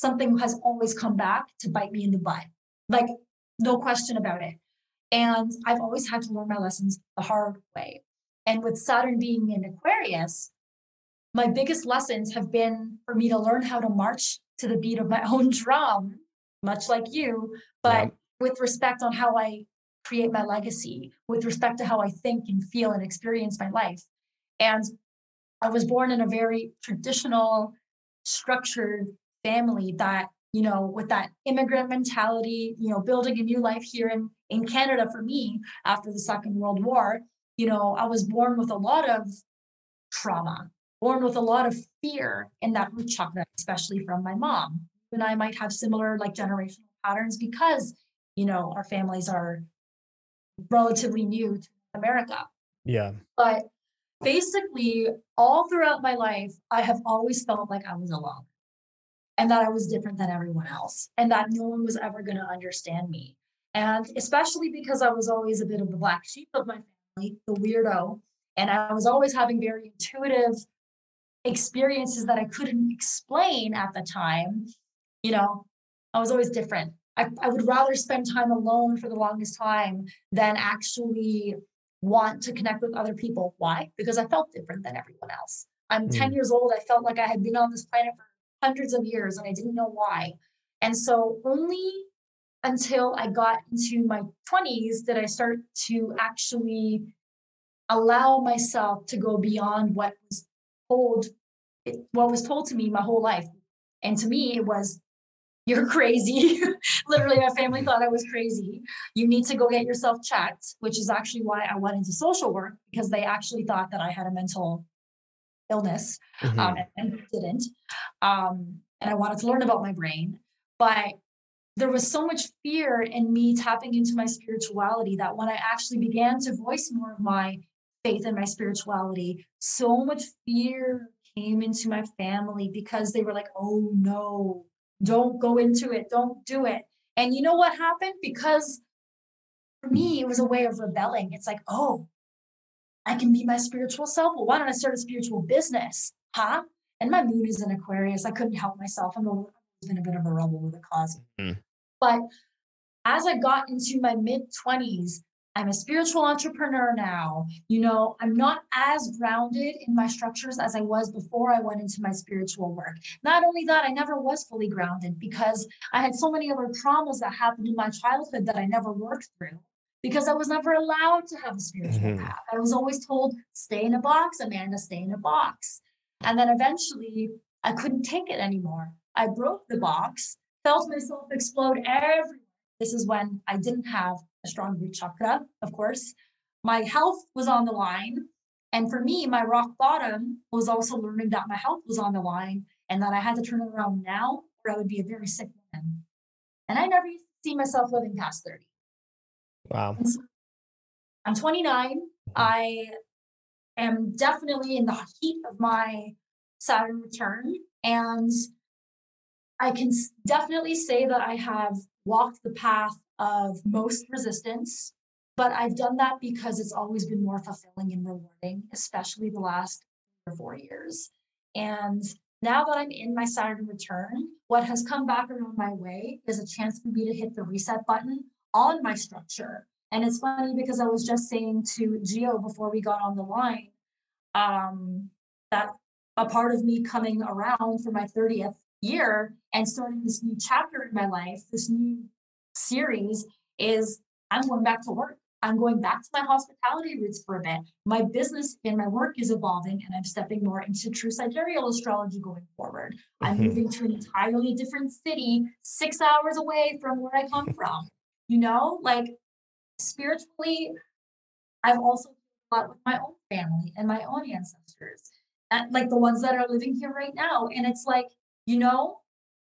something has always come back to bite me in the butt. Like, no question about it. And I've always had to learn my lessons the hard way. And with Saturn being in Aquarius, my biggest lessons have been for me to learn how to march to the beat of my own drum, much like you, but yeah. with respect on how I create my legacy, with respect to how I think and feel and experience my life. And I was born in a very traditional, structured family that, you know, with that immigrant mentality, you know, building a new life here in, in Canada for me after the Second World War, you know, I was born with a lot of trauma, born with a lot of fear in that root chakra, especially from my mom. And I might have similar like generational patterns because, you know, our families are relatively new to America. Yeah. But basically, all throughout my life, I have always felt like I was alone and that I was different than everyone else and that no one was ever going to understand me. And especially because I was always a bit of the black sheep of my family, the weirdo. And I was always having very intuitive experiences that I couldn't explain at the time. You know, I was always different. I, I would rather spend time alone for the longest time than actually want to connect with other people. Why? Because I felt different than everyone else. I'm mm. 10 years old. I felt like I had been on this planet for hundreds of years and I didn't know why. And so only until I got into my 20s did I start to actually allow myself to go beyond what was told what was told to me my whole life. And to me it was you're crazy. Literally, my family thought I was crazy. You need to go get yourself checked, which is actually why I went into social work because they actually thought that I had a mental illness mm-hmm. um, and, and, didn't. Um, and I wanted to learn about my brain. But there was so much fear in me tapping into my spirituality that when I actually began to voice more of my faith and my spirituality, so much fear came into my family because they were like, oh no, don't go into it. Don't do it. And you know what happened? Because for me, it was a way of rebelling. It's like, oh, I can be my spiritual self. Well, why don't I start a spiritual business? Huh? And my moon is in Aquarius. I couldn't help myself. I'm always been a bit of a rebel with a cause. Mm-hmm. But as I got into my mid 20s, I'm a spiritual entrepreneur now. You know, I'm not as grounded in my structures as I was before I went into my spiritual work. Not only that, I never was fully grounded because I had so many other traumas that happened in my childhood that I never worked through because I was never allowed to have a spiritual mm-hmm. path. I was always told, stay in a box, Amanda, stay in a box. And then eventually I couldn't take it anymore. I broke the box, felt myself explode everywhere. This is when I didn't have strong root chakra, of course. My health was on the line. And for me, my rock bottom was also learning that my health was on the line and that I had to turn it around now or I would be a very sick woman. And I never see myself living past 30. Wow. I'm 29. Mm-hmm. I am definitely in the heat of my Saturn return. And I can definitely say that I have walked the path of most resistance. But I've done that because it's always been more fulfilling and rewarding, especially the last four years. And now that I'm in my Saturn return, what has come back around my way is a chance for me to hit the reset button on my structure. And it's funny because I was just saying to Geo before we got on the line um, that a part of me coming around for my 30th year and starting this new chapter in my life, this new series is I'm going back to work. I'm going back to my hospitality roots for a bit. My business and my work is evolving, and I'm stepping more into true sidereal astrology going forward. I'm Mhm. moving to an entirely different city, six hours away from where I come from. You know, like spiritually, I've also a lot with my own family and my own ancestors, and like the ones that are living here right now. And it's like, you know,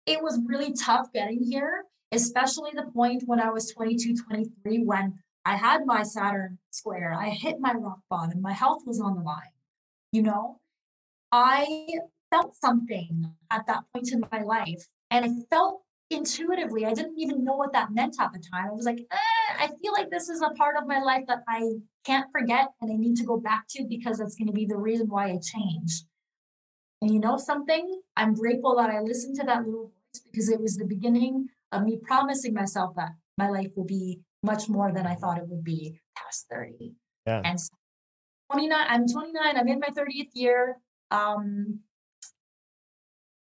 it was really tough getting here, especially the point when I was 22, 23, when I had my Saturn square, I hit my rock bottom, my health was on the line. You know, I felt something at that point in my life, and I felt intuitively. I didn't even know what that meant at the time. I was like, eh, I feel like this is a part of my life that I can't forget and I need to go back to because that's going to be the reason why I changed. And you know something? I'm grateful that I listened to that little voice because it was the beginning of me promising myself that my life will be much more than I thought it would be past 30. Yeah. And so 29, I'm 29, I'm in my 30th year. Um,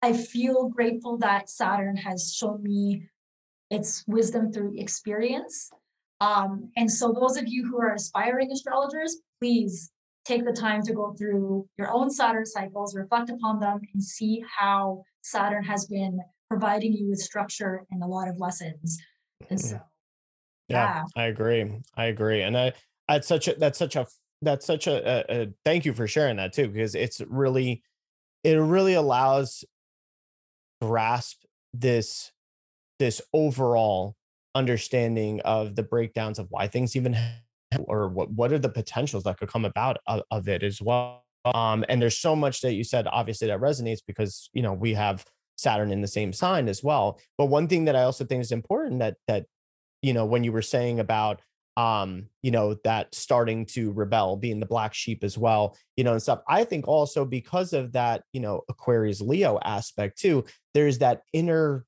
I feel grateful that Saturn has shown me its wisdom through experience. Um, and so, those of you who are aspiring astrologers, please take the time to go through your own Saturn cycles, reflect upon them, and see how Saturn has been providing you with structure and a lot of lessons. And so, Yeah, Yeah. I agree. I agree. And I, that's such a, that's such a, that's such a, a, a thank you for sharing that too, because it's really, it really allows grasp this, this overall understanding of the breakdowns of why things even happen or what, what are the potentials that could come about of, of it as well. Um, and there's so much that you said, obviously that resonates because, you know, we have Saturn in the same sign as well. But one thing that I also think is important that, that, you know, when you were saying about, um, you know, that starting to rebel, being the black sheep as well, you know, and stuff. I think also because of that, you know, Aquarius Leo aspect too, there's that inner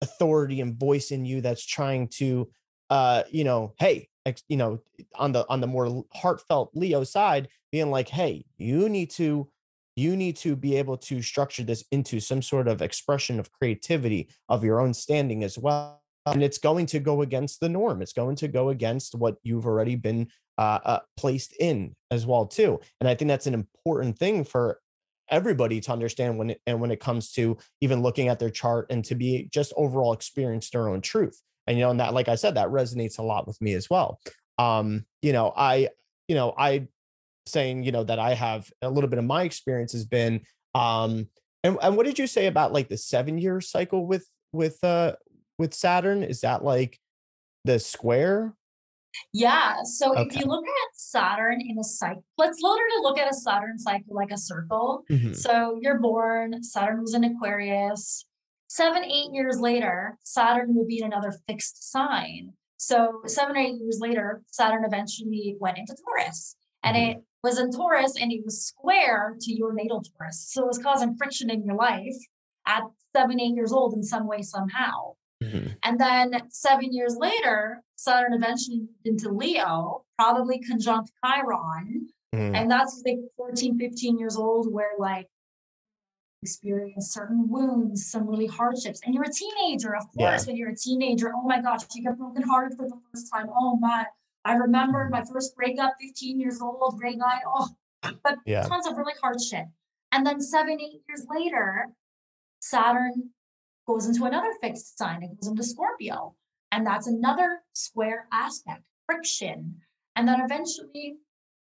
authority and voice in you that's trying to, uh, you know, hey, you know, on the on the more heartfelt Leo side, being like, hey, you need to you need to be able to structure this into some sort of expression of creativity of your own standing as well. And it's going to go against the norm. It's going to go against what you've already been uh, uh, placed in as well too. And i think that's an important thing for everybody to understand when it and when it comes to even looking at their chart and to be just overall experience their own truth. And you know and that like i said that resonates a lot with me as well. Um you know i you know i saying you know that i have a little bit of my experience has been um and, and what did you say about like the seven year cycle with with uh with saturn is that like the square Yeah. So if you look at Saturn in a cycle, let's literally look at a Saturn cycle like a circle. Mhm. So you're born, Saturn was in Aquarius. Seven, eight years later, Saturn will be in another fixed sign. So seven or eight years later, Saturn eventually went into Taurus. And Mhm. it was in Taurus and it was square to your natal Taurus. So it was causing friction in your life at seven, eight years old in some way, somehow. Mhm. And then seven years later, Saturn eventually into Leo, probably conjunct Chiron. Mhm. And that's like 14, 15 years old, where like experience certain wounds, some really hardships. And you're a teenager, of Yeah. course, when you're a teenager. Oh my gosh, you get broken hearted for the first time. Oh my. I remember my first breakup, 15 years old, grade nine. Oh, but Yeah. tons of really hard shit. And then seven, eight years later, Saturn goes into another fixed sign. It goes into Scorpio. And that's another square aspect, friction. And then eventually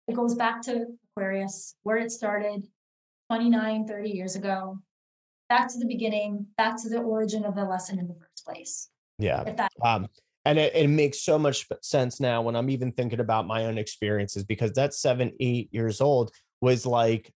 it goes back to Aquarius, where it started 29, 30 years ago. Back to the beginning, back to the origin of the lesson in the first place. yeah If that um and it, it makes so much sense now when i'm even thinking about my own experiences because that seven eight years old was like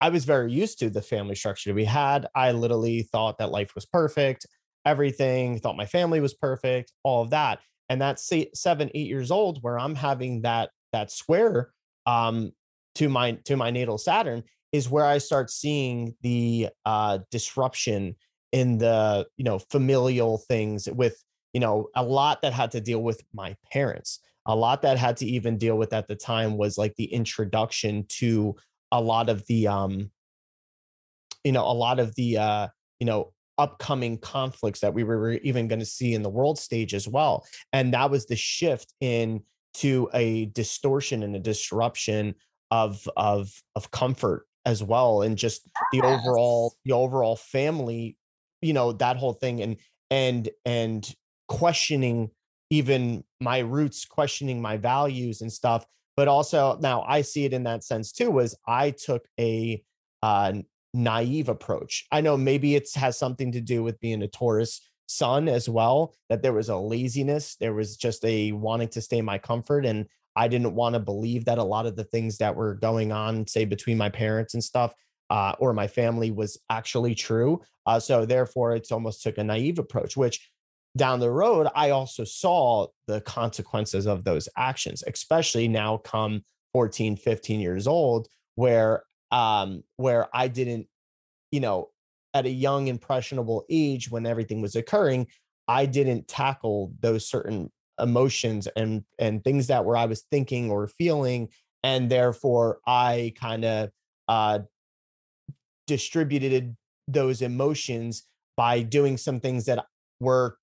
i was very used to the family structure we had. I literally thought that life was perfect everything thought my family was perfect all of that. And that's seven eight years old where i'm having that that square um to my to my natal saturn is where i start seeing the uh disruption in the you know familial things with you know a lot that had to deal with my parents. A lot that had to even deal with at the time was like the introduction to a lot of the um you know a lot of the uh you know upcoming conflicts that we were even going to see in the world stage as well. And that was the shift in to a distortion and a disruption of of of comfort as well and just the overall the overall family you know that whole thing and and and questioning even my roots questioning my values and stuff but also now i see it in that sense too was i took a uh, naive approach. I know maybe it has something to do with being a taurus sun as well that there was a laziness there was just a wanting to stay in my comfort and i didn't want to believe that a lot of the things that were going on say between my parents and stuff uh, or my family was actually true uh, so therefore it's almost took a naive approach which down the road i also saw the consequences of those actions especially now come 14 15 years old where um where i didn't you know at a young impressionable age when everything was occurring i didn't tackle those certain emotions and and things that were i was thinking or feeling and therefore i kind of uh distributed those emotions by doing some things that were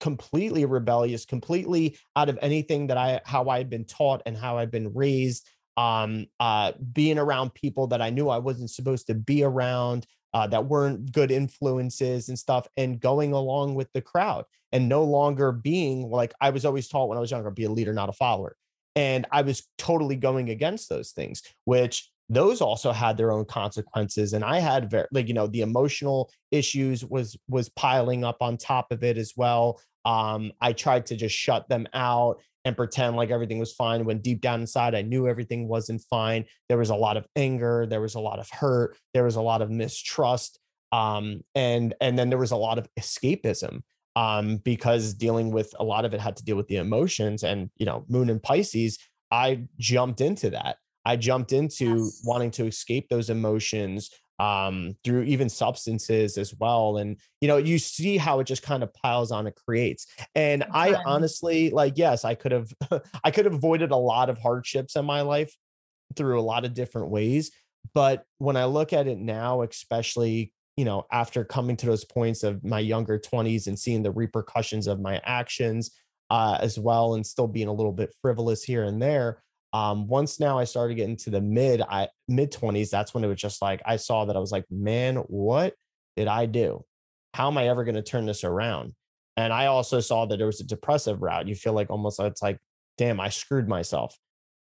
completely rebellious completely out of anything that i how i've been taught and how i've been raised um uh being around people that i knew i wasn't supposed to be around uh, that weren't good influences and stuff and going along with the crowd and no longer being like I was always taught when I was younger, be a leader, not a follower. And I was totally going against those things, which those also had their own consequences. And I had very like, you know, the emotional issues was was piling up on top of it as well. Um, I tried to just shut them out and pretend like everything was fine when deep down inside I knew everything wasn't fine. There was a lot of anger, there was a lot of hurt, there was a lot of mistrust, um, and and then there was a lot of escapism um, because dealing with a lot of it had to deal with the emotions and you know Moon and Pisces. I jumped into that. I jumped into yes. wanting to escape those emotions, um, through even substances as well. And you know, you see how it just kind of piles on, it creates. And I honestly, like, yes, I could have, I could have avoided a lot of hardships in my life through a lot of different ways. But when I look at it now, especially you know, after coming to those points of my younger 20s and seeing the repercussions of my actions uh, as well, and still being a little bit frivolous here and there, um, once now I started getting to the mid I mid 20s, that's when it was just like I saw that I was like, man, what did I do? How am I ever going to turn this around? And I also saw that there was a depressive route. You feel like almost it's like, damn, I screwed myself.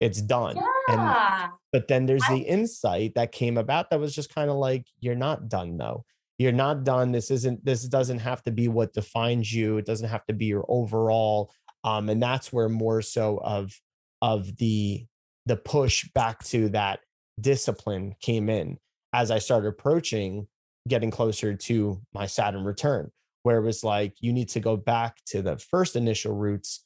It's done. Yeah. And but then there's the insight that came about that was just kind of like, you're not done though. You're not done. This isn't this doesn't have to be what defines you. It doesn't have to be your overall. Um, and that's where more so of of the the push back to that discipline came in as I started approaching getting closer to my Saturn return, where it was like you need to go back to the first initial roots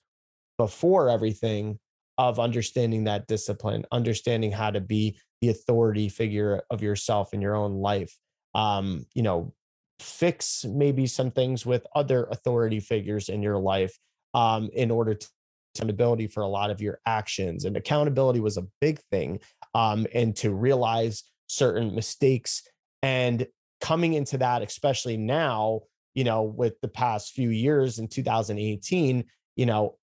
before everything of understanding that discipline, understanding how to be the authority figure of yourself in your own life. Um, you know, fix maybe some things with other authority figures in your life um, in order to accountability for a lot of your actions and accountability was a big thing um, and to realize certain mistakes and coming into that especially now you know with the past few years in 2018 you know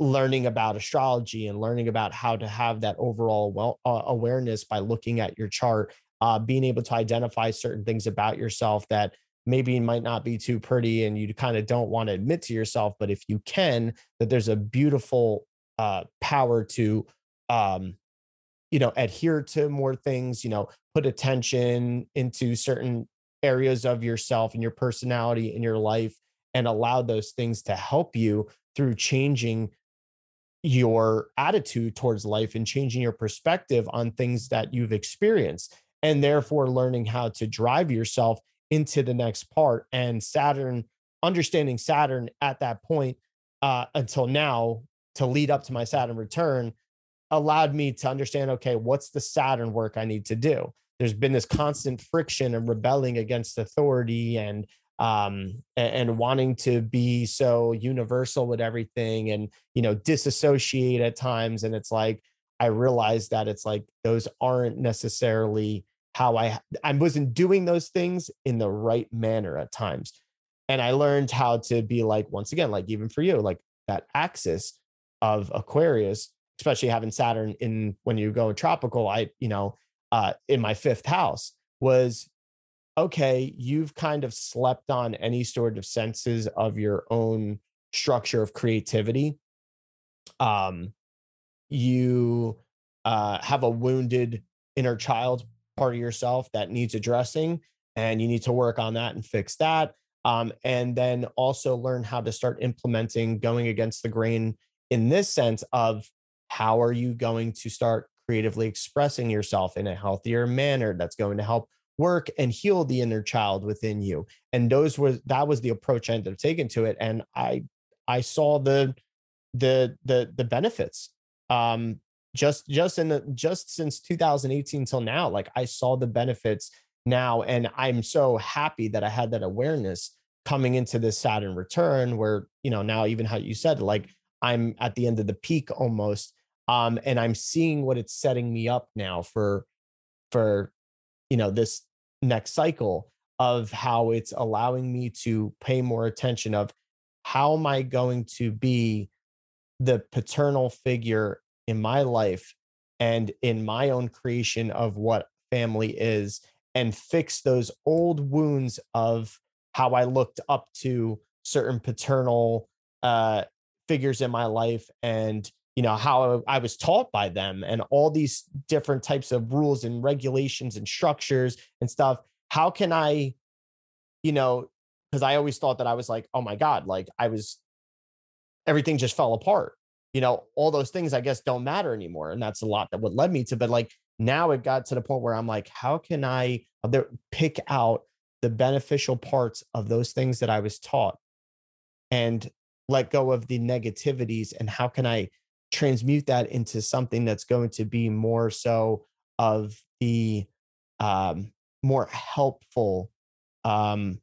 learning about astrology and learning about how to have that overall well uh, awareness by looking at your chart uh, being able to identify certain things about yourself that maybe it might not be too pretty and you kind of don't want to admit to yourself but if you can that there's a beautiful uh, power to um, you know adhere to more things you know put attention into certain areas of yourself and your personality in your life and allow those things to help you through changing your attitude towards life and changing your perspective on things that you've experienced and therefore learning how to drive yourself into the next part. And Saturn, understanding Saturn at that point uh, until now to lead up to my Saturn return allowed me to understand okay, what's the Saturn work I need to do? There's been this constant friction and rebelling against authority and um and, wanting to be so universal with everything and you know disassociate at times and it's like i realized that it's like those aren't necessarily how I I wasn't doing those things in the right manner at times. And I learned how to be like once again like even for you like that axis of Aquarius especially having Saturn in when you go tropical, I, you know, uh, in my fifth house was okay, you've kind of slept on any sort of senses of your own structure of creativity. Um, you uh, have a wounded inner child part of yourself that needs addressing, and you need to work on that and fix that. Um, and then also learn how to start implementing going against the grain in this sense of how are you going to start creatively expressing yourself in a healthier manner that's going to help work and heal the inner child within you and those was that was the approach i ended up taking to it and i i saw the the the the benefits um just just in the just since 2018 till now like i saw the benefits now and i'm so happy that i had that awareness coming into this saturn return where you know now even how you said like i'm at the end of the peak almost um and i'm seeing what it's setting me up now for for you know this next cycle of how it's allowing me to pay more attention of how am i going to be the paternal figure in my life and in my own creation of what family is and fix those old wounds of how i looked up to certain paternal uh, figures in my life and you know how i was taught by them and all these different types of rules and regulations and structures and stuff. How can i you know because i always thought that i was like oh my god like i was everything just fell apart you know all those things i guess don't matter anymore and that's a lot that what led me to but like now it got to the point where i'm like how can i pick out the beneficial parts of those things that i was taught and let go of the negativities and how can i transmute that into something that's going to be more so of the um, more helpful um,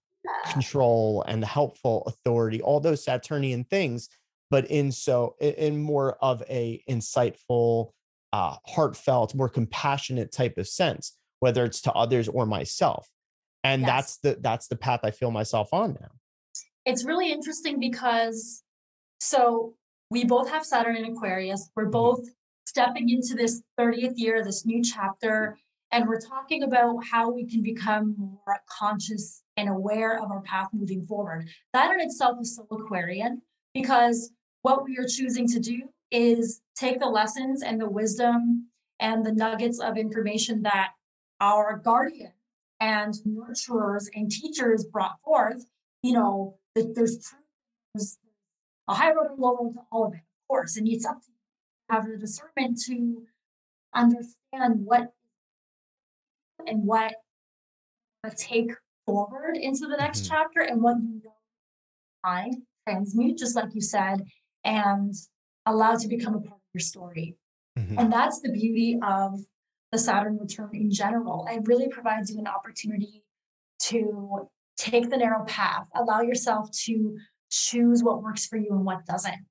control and helpful authority, all those Saturnian things, but in so in more of a insightful, uh, heartfelt, more compassionate type of sense, whether it's to others or myself. And yes. that's the that's the path I feel myself on now. It's really interesting because so we both have Saturn in Aquarius. We're mm-hmm. both stepping into this 30th year, this new chapter, and we're talking about how we can become more conscious and aware of our path moving forward. That in itself is so Aquarian because what we are choosing to do is take the lessons and the wisdom and the nuggets of information that our guardian and nurturers and teachers brought forth. You know, that there's truth, a high road and low road to all of it, of course. And it's up to you to have the discernment to understand what and what to take forward into the next mm-hmm. chapter and what you know I transmute, just like you said, and allow to become a part of your story. Mm-hmm. And that's the beauty of the Saturn return in general. It really provides you an opportunity to take the narrow path, allow yourself to choose what works for you and what doesn't.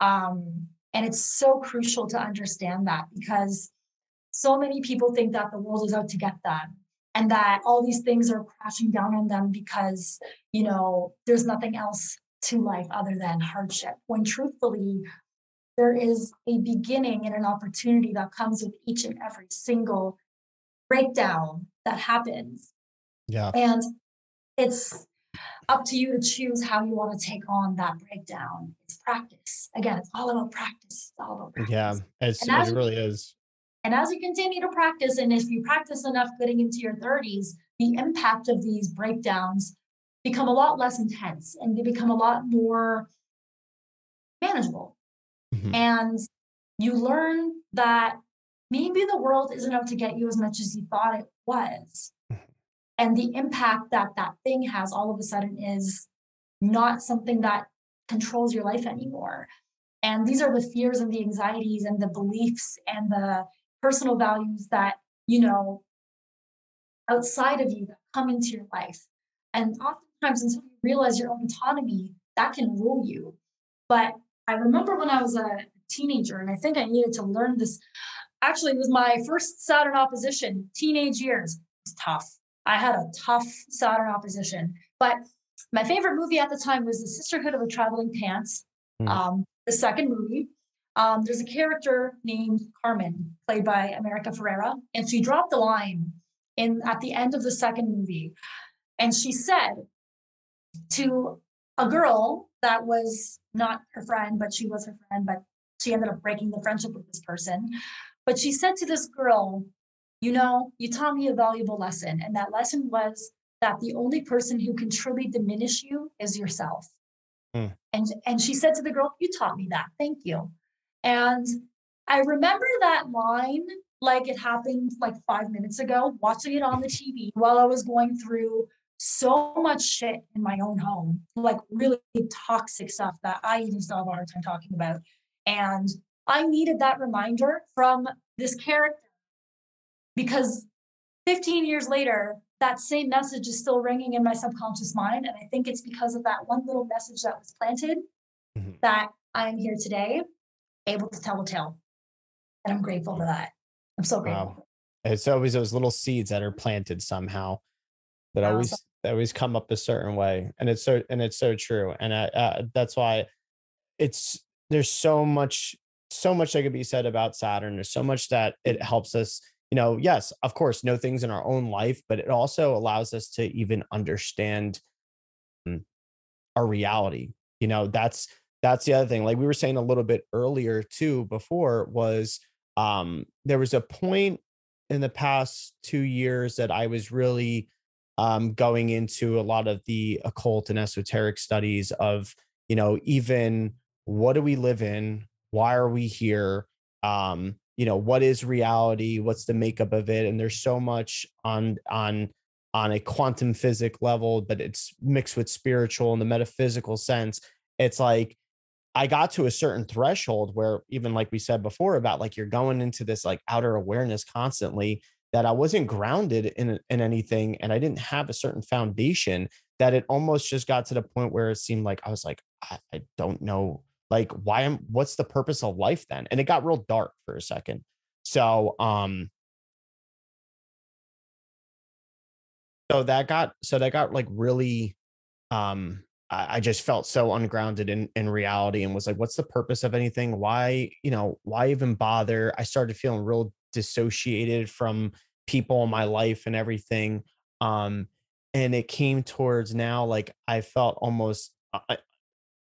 Um, and it's so crucial to understand that because so many people think that the world is out to get them and that all these things are crashing down on them because, you know, there's nothing else to life other than hardship. When truthfully, there is a beginning and an opportunity that comes with each and every single breakdown that happens. Yeah. And it's up to you to choose how you want to take on that breakdown. It's practice. Again, it's all about practice. It's all about practice. Yeah, it's, it really is. And as you continue to practice, and if you practice enough getting into your 30s, the impact of these breakdowns become a lot less intense and they become a lot more manageable. Mm-hmm. And you learn that maybe the world isn't out to get you as much as you thought it was and the impact that that thing has all of a sudden is not something that controls your life anymore and these are the fears and the anxieties and the beliefs and the personal values that you know outside of you that come into your life and oftentimes until you realize your own autonomy that can rule you but i remember when i was a teenager and i think i needed to learn this actually it was my first saturn opposition teenage years it was tough I had a tough Saturn opposition. But my favorite movie at the time was The Sisterhood of the Traveling Pants, mm. um, the second movie. um, there's a character named Carmen, played by America Ferrera, and she dropped a line in at the end of the second movie, and she said to a girl that was not her friend, but she was her friend, but she ended up breaking the friendship with this person. But she said to this girl, You know, you taught me a valuable lesson. And that lesson was that the only person who can truly diminish you is yourself. Mm. And, and she said to the girl, You taught me that. Thank you. And I remember that line like it happened like five minutes ago, watching it on the TV while I was going through so much shit in my own home, like really toxic stuff that I even still have a hard time talking about. And I needed that reminder from this character because 15 years later, that same message is still ringing in my subconscious mind. And I think it's because of that one little message that was planted mm-hmm. that I'm here today, able to tell a tale. And I'm grateful for that. I'm so grateful. Wow. It's always those little seeds that are planted somehow that always that always come up a certain way, and it's so and it's so true. And I, uh, that's why it's there's so much so much that could be said about Saturn. There's so much that it helps us, you know, yes, of course, know things in our own life, but it also allows us to even understand mm, our reality. You know, that's that's the other thing. Like we were saying a little bit earlier too before was um there was a point in the past 2 years that I was really um going into a lot of the occult and esoteric studies of, you know, even what do we live in? Why are we here? Um you know what is reality? What's the makeup of it? And there's so much on on on a quantum physics level but it's mixed with spiritual and the metaphysical sense. It's like i got to a certain threshold where even like we said before about like you're going into this like outer awareness constantly that i wasn't grounded in in anything and i didn't have a certain foundation that it almost just got to the point where it seemed like i was like i, I don't know like why am what's the purpose of life then? And it got real dark for a second. So um so that got so that got like really um I, I just felt so ungrounded in in reality and was like what's the purpose of anything? Why you know why even bother? I started feeling real dissociated from people in my life and everything um and it came towards now like i felt almost uh,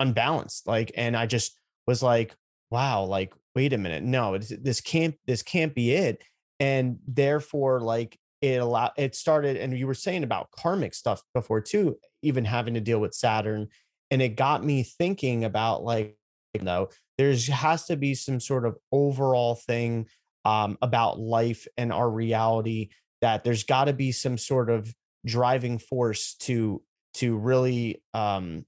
unbalanced like and i just was like wow like wait a minute no this can't this can't be it. And therefore like it allowed it started and you were saying about karmic stuff before too even having to deal with saturn and it got me thinking about like you know there's has to be some sort of overall thing um, about life and our reality that there's got to be some sort of driving force to to really um,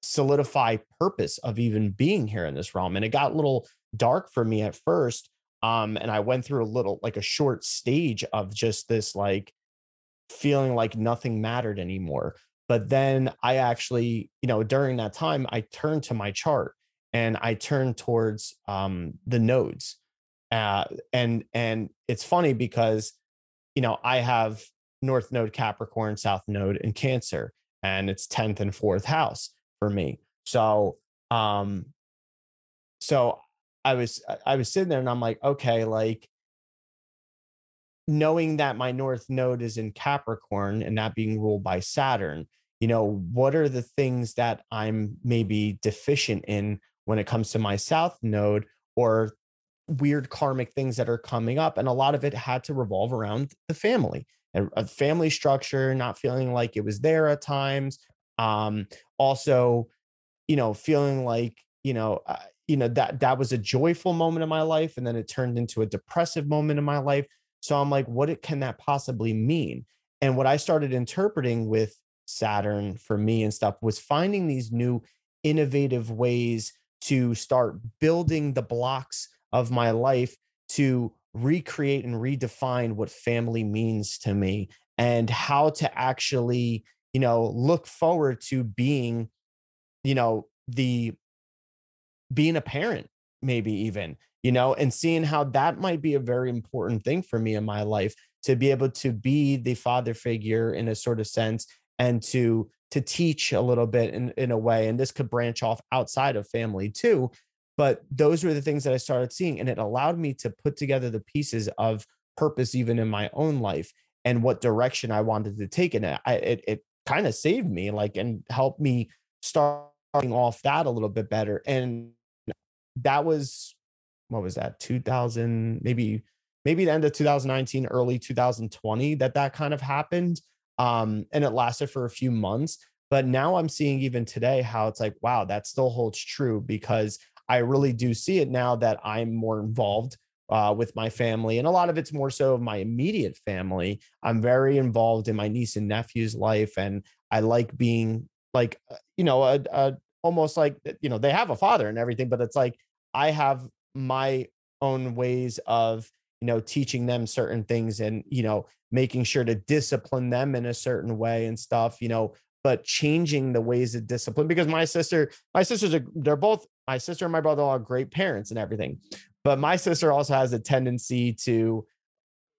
solidify purpose of even being here in this realm and it got a little dark for me at first um and i went through a little like a short stage of just this like feeling like nothing mattered anymore but then i actually you know during that time i turned to my chart and i turned towards um the nodes uh and and it's funny because you know i have north node capricorn south node and cancer and it's 10th and 4th house for me. So, um, so I was I was sitting there and I'm like, okay, like knowing that my north node is in Capricorn and not being ruled by Saturn, you know, what are the things that I'm maybe deficient in when it comes to my south node or weird karmic things that are coming up and a lot of it had to revolve around the family and a family structure not feeling like it was there at times um also you know feeling like you know uh, you know that that was a joyful moment in my life and then it turned into a depressive moment in my life. So i'm like what can that possibly mean? And what i started interpreting with saturn for me and stuff was finding these new innovative ways to start building the blocks of my life to recreate and redefine what family means to me and how to actually you know look forward to being you know the being a parent maybe even you know and seeing how that might be a very important thing for me in my life to be able to be the father figure in a sort of sense and to to teach a little bit in, in a way and this could branch off outside of family too but those were the things that I started seeing. And it allowed me to put together the pieces of purpose, even in my own life and what direction I wanted to take in it. I, it, it kind of saved me like and helped me starting off that a little bit better. And that was what was that 2000 maybe maybe the end of 2019 early 2020 that that kind of happened um and it lasted for a few months but now i'm seeing even today how it's like wow that still holds true because i really do see it now that i'm more involved uh, with my family and a lot of it's more so of my immediate family. I'm very involved in my niece and nephew's life and i like being like uh, you know a, a almost like you know they have a father and everything but it's like i have my own ways of you know teaching them certain things and you know making sure to discipline them in a certain way and stuff you know but changing the ways of discipline because my sister my sisters are they're both my sister and my brother-in-law are great parents and everything but my sister also has a tendency to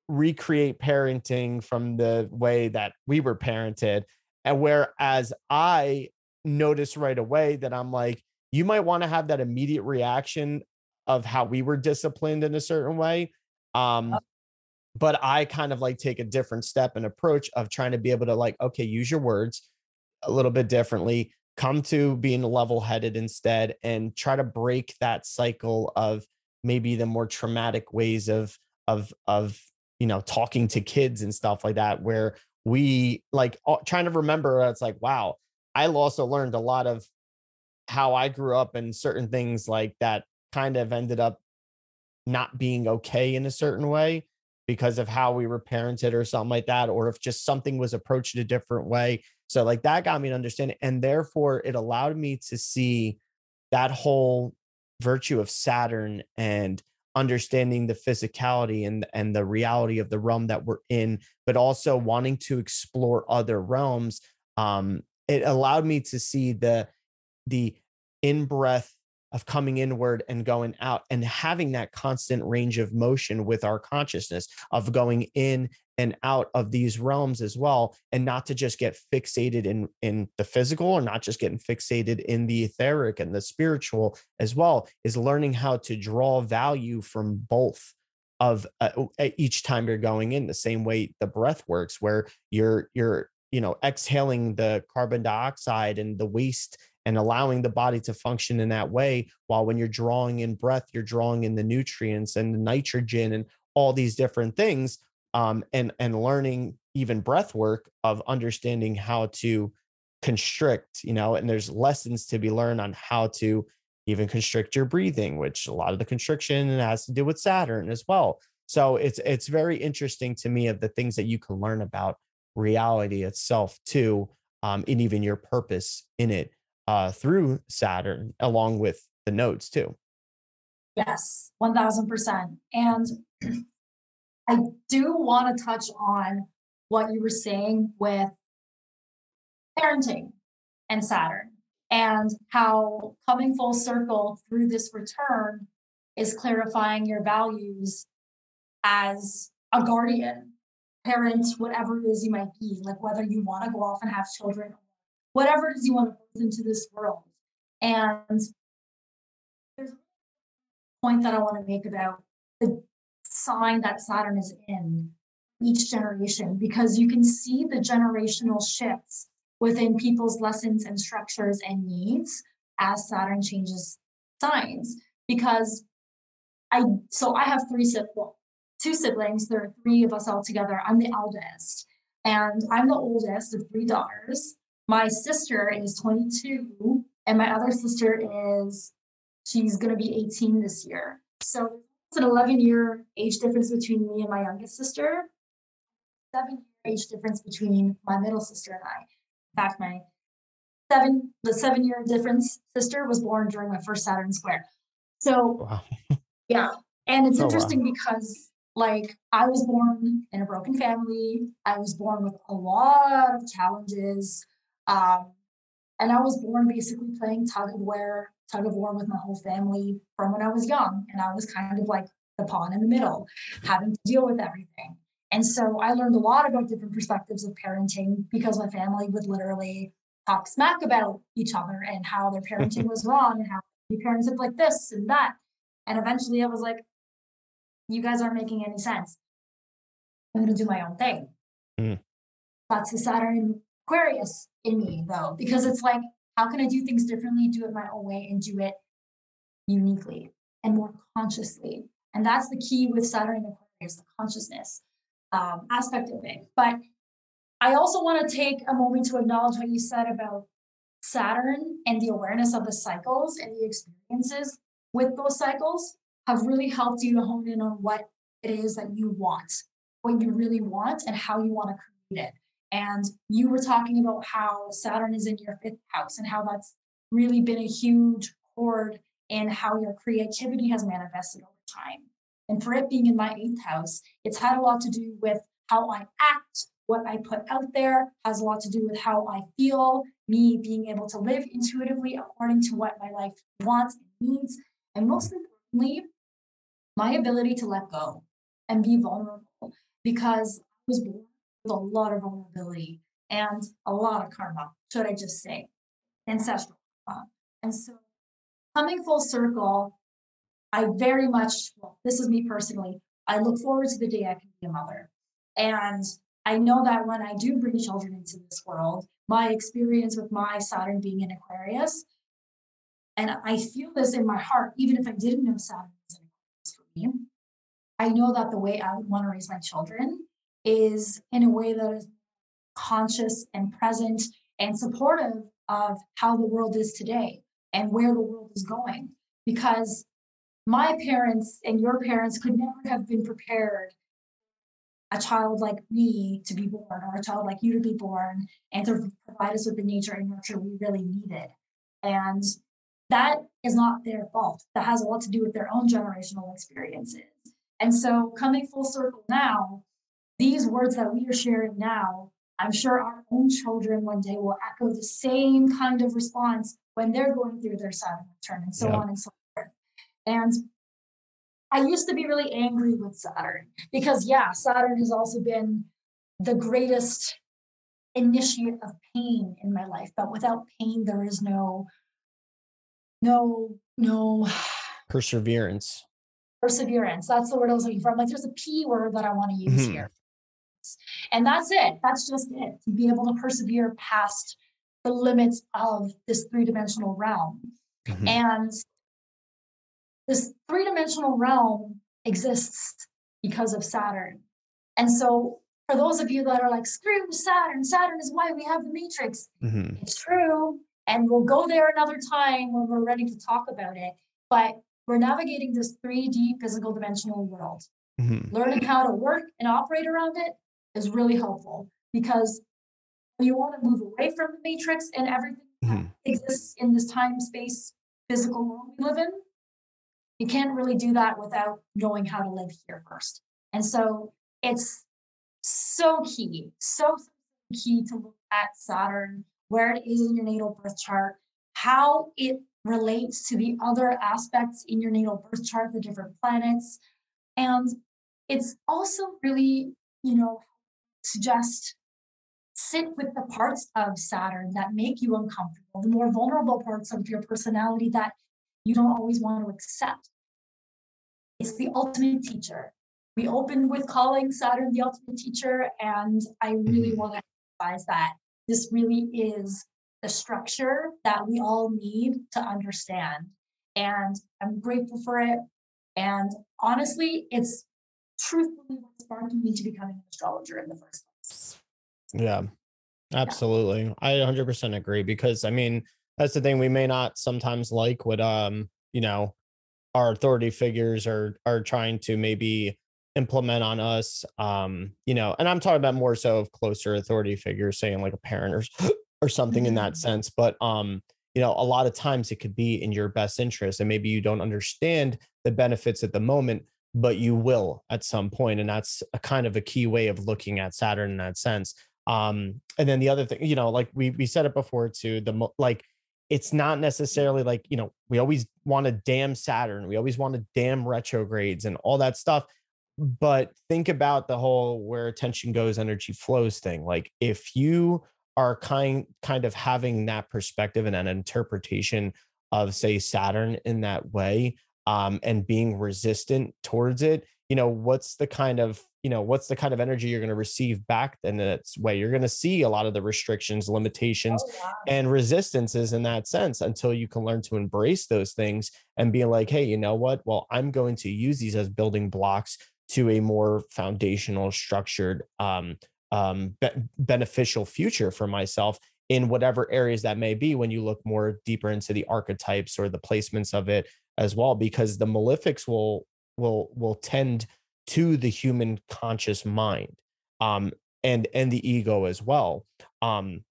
recreate parenting from the way that we were parented and whereas i notice right away that i'm like you might want to have that immediate reaction of how we were disciplined in a certain way. Um, uh but I kind of like take a different step and approach of trying to be able to like, okay, use your words a little bit differently, come to being level headed instead, and try to break that cycle of maybe the more traumatic ways of of of you know talking to kids and stuff like that, where we like trying to remember it's like, wow, I also learned a lot of how I grew up and certain things like that kind of ended up not being okay in a certain way because of how we were parented or something like that, or if just something was approached a different way. So, like, that got me to understand. And therefore, it allowed me to see that whole virtue of Saturn and understanding the physicality and, and the reality of the realm that we're in, but also wanting to explore other realms. Um, it allowed me to see the the in breath of coming inward and going out and having that constant range of motion with our consciousness of going in and out of these realms as well and not to just get fixated in in the physical or not just getting fixated in the etheric and the spiritual as well is learning how to draw value from both of uh, each time you're going in. The same way the breath works where you're you're you know exhaling the carbon dioxide and the waste and allowing the body to function in that way while when you're drawing in breath you're drawing in the nutrients and the nitrogen and all these different things um, and and learning even breath work of understanding how to constrict you know and there's lessons to be learned on how to even constrict your breathing which a lot of the constriction has to do with saturn as well. So it's it's very interesting to me of the things that you can learn about reality itself too um, and even your purpose in it uh, through Saturn along with the nodes too. Yes, 1000%. And I do want to touch on what you were saying with parenting and Saturn and how coming full circle through this return is clarifying your values as a guardian, parent, whatever it is you might be, like whether you want to go off and have children whatever it is you want to into this world. And there's a point that I want to make about the sign that Saturn is in each generation, because you can see the generational shifts within people's lessons and structures and needs as Saturn changes signs. Because I, so I have three siblings, two siblings. There are three of us all together. I'm the eldest, and I'm the oldest of three daughters. My sister is 22, and my other sister is, she's going to be 18 this year. So it's an 11 year age difference between me and my youngest sister, seven year age difference between my middle sister and I. In fact, my seven, the seven year difference sister was born during my first Saturn square. So, wow. yeah. And it's oh, interesting wow. because like I was born in a broken family. I was born with a lot of challenges. Um, and I was born basically playing tug of war, tug of war with my whole family from when I was young. And I was kind of like the pawn in the middle, having to deal with everything. And so I learned a lot about different perspectives of parenting because my family would literally talk smack about each other and how their parenting was wrong and how Your parents look like this and that. And eventually I was like, you guys aren't making any sense. I'm going to do my own thing. Mm. That's the Saturn Aquarius in me, though, because it's like, how can I do things differently, do it my own way, and do it uniquely and more consciously? And that's the key with Saturn and Aquarius, the consciousness um, aspect of it. But I also want to take a moment to acknowledge what you said about Saturn and the awareness of the cycles and the experiences with those cycles have really helped you to hone in on what it is that you want, what you really want, and how you want to create it. And you were talking about how Saturn is in your fifth house and how that's really been a huge chord in how your creativity has manifested over time. And for it being in my eighth house, it's had a lot to do with how I act, what I put out there, has a lot to do with how I feel, me being able to live intuitively according to what my life wants and needs. And most importantly, my ability to let go and be vulnerable because I was born with a lot of vulnerability and a lot of karma, should I just say, ancestral karma. And so coming full circle, I very much, well, this is me personally, I look forward to the day I can be a mother. And I know that when I do bring children into this world, my experience with my Saturn being in Aquarius, and I feel this in my heart, even if I didn't know Saturn was in Aquarius for me, I know that the way I would want to raise my children is in a way that is conscious and present and supportive of how the world is today and where the world is going. Because my parents and your parents could never have been prepared a child like me to be born or a child like you to be born and to provide us with the nature and nurture we really needed. And that is not their fault. That has a lot to do with their own generational experiences. And so, coming full circle now, these words that we are sharing now, I'm sure our own children one day will echo the same kind of response when they're going through their Saturn return and so on and so forth. And I used to be really angry with Saturn because, yeah, Saturn has also been the greatest initiate of pain in my life. But without pain, there is no, no, no perseverance. Perseverance. That's the word I was looking for. I'm like, there's a P word that I want to use Mhm. here. And that's it. That's just it. To be able to persevere past the limits of this three dimensional realm. Mhm. And this three dimensional realm exists because of Saturn. And so, for those of you that are like, screw Saturn, Saturn is why we have the Matrix, Mhm. it's true. And we'll go there another time when we're ready to talk about it. But we're navigating this 3D physical dimensional world. Mhm. Learning how to work and operate around it is really helpful because you want to move away from the matrix and everything that Mhm. exists in this time space physical world we live in, you can't really do that without knowing how to live here first. And so it's so key, so key to look at Saturn, where it is in your natal birth chart, how it relates to the other aspects in your natal birth chart, the different planets. And it's also really, you know, to just sit with the parts of Saturn that make you uncomfortable, the more vulnerable parts of your personality that you don't always want to accept. It's the ultimate teacher. We opened with calling Saturn the ultimate teacher, and I really Mhm. want to emphasize that this really is the structure that we all need to understand. And I'm grateful for it. And honestly, it's truthfully what sparked me to becoming an astrologer in the first place. Yeah, absolutely. I 100% agree because I mean, that's the thing we may not sometimes like what um, you know, our authority figures are are trying to maybe implement on us um, you know, and I'm talking about more so of closer authority figures saying like a parent or or something in that Mhm. sense, but um, you know, a lot of times it could be in your best interest and maybe you don't understand the benefits at the moment but you will at some point and that's a kind of a key way of looking at saturn in that sense. Um and then the other thing you know like we we said it before too the like it's not necessarily like you know we always want to damn saturn we always want to damn retrogrades and all that stuff but think about the whole where attention goes energy flows thing like if you are kind kind of having that perspective and an interpretation of say Saturn in that way um, and being resistant towards it, you know, what's the kind of you know what's the kind of energy you're going to receive back in its way? You're going to see a lot of the restrictions limitations Oh, wow. and resistances in that sense until you can learn to embrace those things and be like hey you know what? Well i'm going to use these as building blocks to a more foundational structured um, um, be- beneficial future for myself in whatever areas that may be. When you look more deeper into the archetypes or the placements of it as well because the malefics will will will tend to the human conscious mind um and and the ego as well um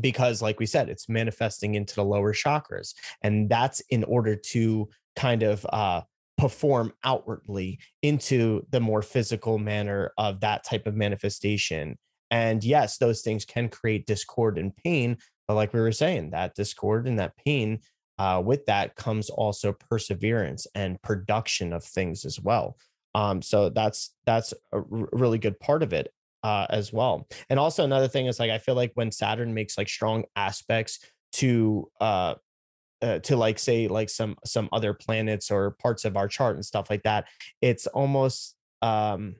because like we said it's manifesting into the lower chakras and that's in order to kind of uh perform outwardly into the more physical manner of that type of manifestation. And yes those things can create discord and pain but like we were saying that discord and that pain uh, with that comes also perseverance and production of things as well. Um so that's that's a r- really good part of it uh as well. And also another thing is like i feel like when saturn makes like strong aspects to uh uh, to like say like some some other planets or parts of our chart and stuff like that it's almost um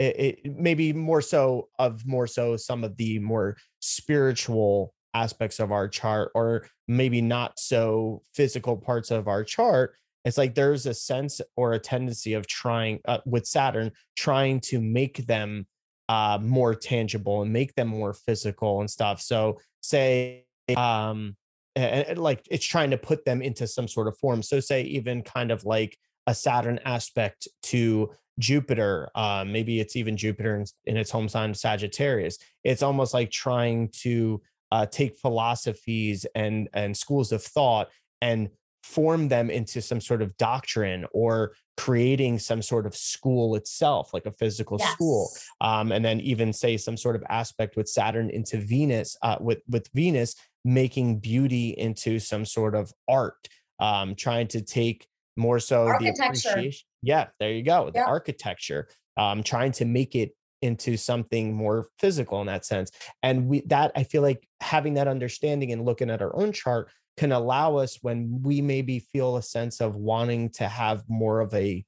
it, it maybe more so of more so some of the more spiritual aspects of our chart or maybe not so physical parts of our chart it's like there's a sense or a tendency of trying uh, with saturn trying to make them uh more tangible and make them more physical and stuff. So say um and, and, like it's trying to put them into some sort of form. So say even kind of like a saturn aspect to jupiter uh maybe it's even jupiter in, in its home sign sagittarius. It's almost like trying to uh, take philosophies and and schools of thought and form them into some sort of doctrine or creating some sort of school itself like a physical school um, and then even say some sort of aspect with Saturn into Venus, uh, with with Venus making beauty into some sort of art, um, trying to take more so the Architecture. appreciation. Yeah, there you go, the architecture, um, trying to make it into something more physical in that sense. And we that I feel like having that understanding and looking at our own chart can allow us when we maybe feel a sense of wanting to have more of a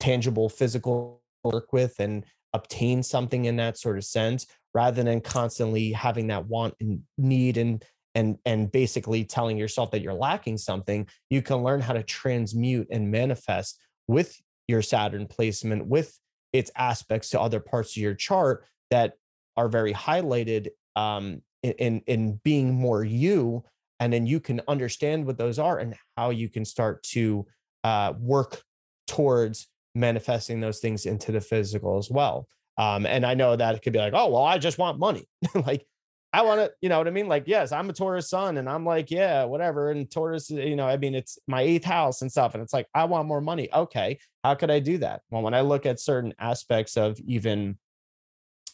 tangible physical work with and obtain something in that sort of sense rather than constantly having that want and need and and and basically telling yourself that you're lacking something you can learn how to transmute and manifest with your saturn placement with its aspects to other parts of your chart that are very highlighted um in in, in being more you and then you can understand what those are and how you can start to uh, work towards manifesting those things into the physical as well. Um, and I know that it could be like, oh, well, I just want money. like, I want to, you know what I mean? Like, yes, I'm a Taurus sun and I'm like, yeah, whatever. And Taurus, you know, I mean, it's my eighth house and stuff. And it's like, I want more money. Okay. How could I do that? Well, when I look at certain aspects of even,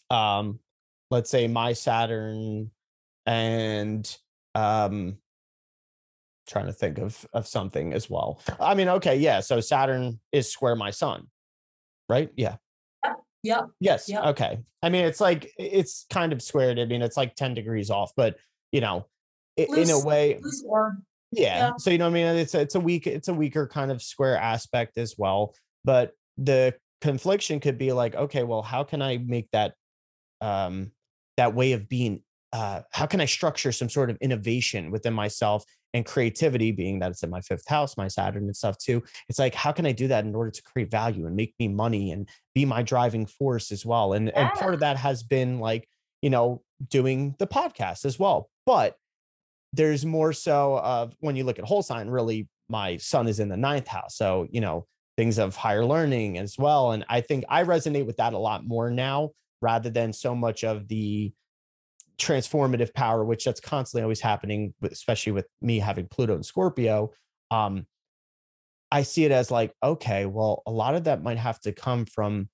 um, let's say my Saturn and, um, trying to think of of something as well. I mean, okay, yeah. So Saturn is square my sun, right? Yeah. Yep. Yes. Yep. Okay. I mean, it's like it's kind of squared. I mean, it's like 10 degrees off, but you know, i- in a way, yeah. yeah. So you know what I mean? It's a, it's a weak, it's a weaker kind of square aspect as well. But the confliction could be like, okay, well, how can I make that um that way of being uh how can I structure some sort of innovation within myself and creativity being that it's in my fifth house, my Saturn and stuff too. It's like, how can I do that in order to create value and make me money and be my driving force as well? And and part of that has been like, you know, doing the podcast as well. But there's more so of when you look at whole sign, really, my sun is in the ninth house. So, you know, things of higher learning as well. And I think I resonate with that a lot more now rather than so much of the transformative power, which that's constantly always happening, especially with me having Pluto and Scorpio. Um, I see it as like, okay, well, a lot of that might have to come from,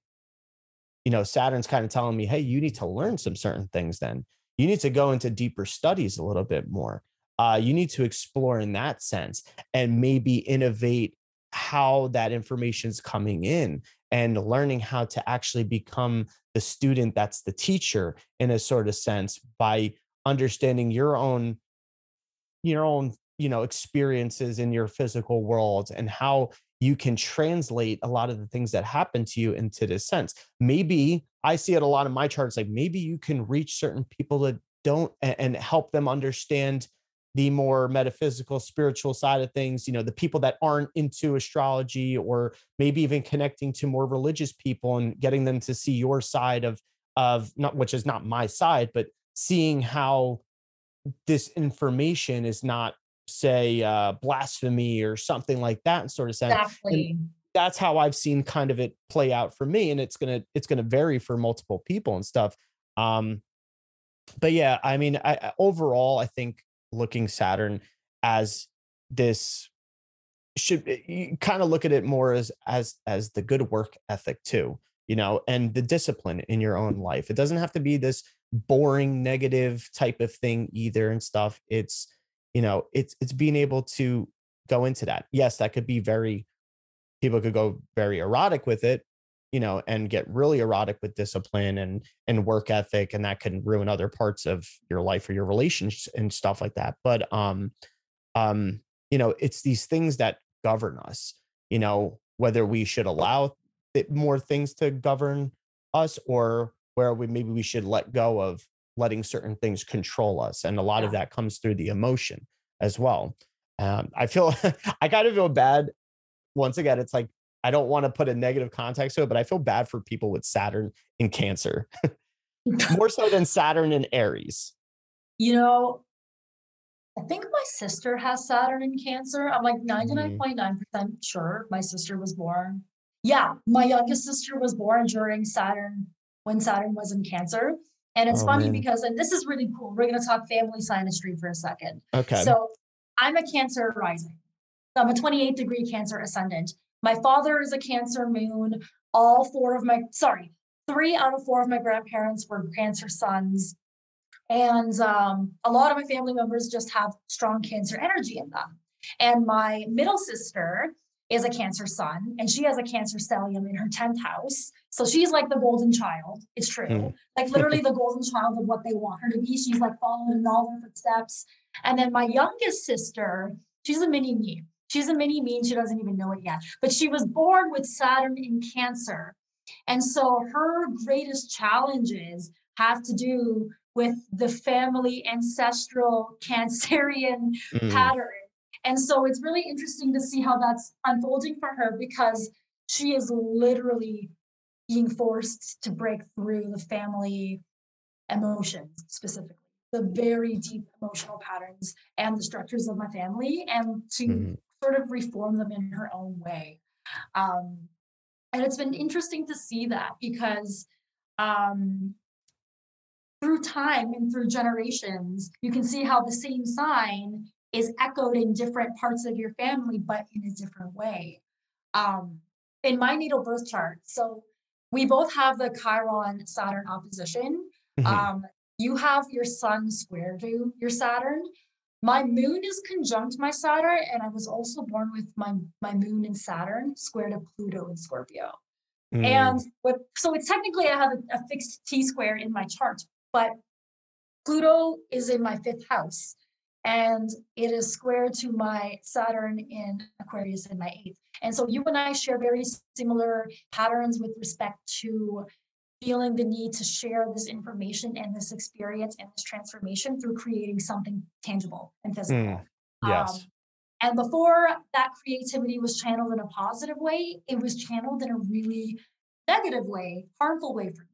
you know, Saturn's kind of telling me, hey, you need to learn some certain things then. You need to go into deeper studies a little bit more. Uh, you need to explore in that sense and maybe innovate how that information is coming in and learning how to actually become the student that's the teacher in a sort of sense by understanding your own your own you know experiences in your physical world and how you can translate a lot of the things that happen to you into this sense. Maybe i see it a lot in my charts like maybe you can reach certain people that don't and, help them understand the more metaphysical spiritual side of things you know the people that aren't into astrology or maybe even connecting to more religious people and getting them to see your side of of not which is not my side but seeing how this information is not say uh blasphemy or something like that sort of sense Exactly. and that's how i've seen kind of it play out for me and it's gonna it's gonna vary for multiple people and stuff um but yeah i mean I, I overall i think looking saturn as this should eh, you kind of look at it more as as as the good work ethic too you know and the discipline in your own life. It doesn't have to be this boring negative type of thing either and stuff. It's you know it's it's being able to go into that. Yes that could be very people could go very erotic with it you know and get really erotic with discipline and and work ethic and that can ruin other parts of your life or your relationships and stuff like that. But um um you know it's these things that govern us you know whether we should allow it, more things to govern us or where we maybe we should let go of letting certain things control us and a lot of that comes through the emotion as well. Um, i feel i kind of feel bad once again it's like i don't want to put a negative context to it but i feel bad for people with saturn in cancer more so than saturn in aries You know, I think my sister has Saturn in Cancer. I'm like mm-hmm. 99.9% sure my sister was born. Yeah, my youngest sister was born during Saturn when Saturn was in Cancer. And it's Oh, funny man. because, and this is really cool. We're going to talk family synastry for a second. okay So I'm a Cancer rising. I'm a 28 degree Cancer ascendant. My father is a Cancer moon. All four of my, sorry, three out of four of my grandparents were Cancer suns. And um, a lot of my family members just have strong Cancer energy in them. And my middle sister is a Cancer sun, and she has a Cancer stellium in her 10th house. So she's like the golden child. It's true. Mm. Like literally the golden child of what they want her to be. She's like following in all their footsteps. And then my youngest sister, she's a mini me. She's a mini me and she doesn't even know it yet. But she was born with Saturn in Cancer. And so her greatest challenges have to do with the family ancestral Cancerian Mm, pattern. And so it's really interesting to see how that's unfolding for her because she is literally being forced to break through the family emotions specifically the very deep emotional patterns and the structures of my family and to Mhm. Sort of reform them in her own way um, and it's been interesting to see that because um, through time and through generations you can see how the same sign is echoed in different parts of your family but in a different way um, in my natal birth chart so we both have the chiron saturn opposition mhm. um, you have your sun square to your Saturn. My moon is conjunct my Saturn, and I was also born with my my moon and Saturn square to Pluto in Scorpio. Mm, And with so it's technically I have a, a fixed T square in my chart, but Pluto is in my fifth house, and it is square to my Saturn in Aquarius in my eighth. And so you and I share very similar patterns with respect to feeling the need to share this information and this experience and this transformation through creating something tangible and physical. Mm, yes Um, and before that creativity was channeled in a positive way, it was channeled in a really negative way, harmful way for me.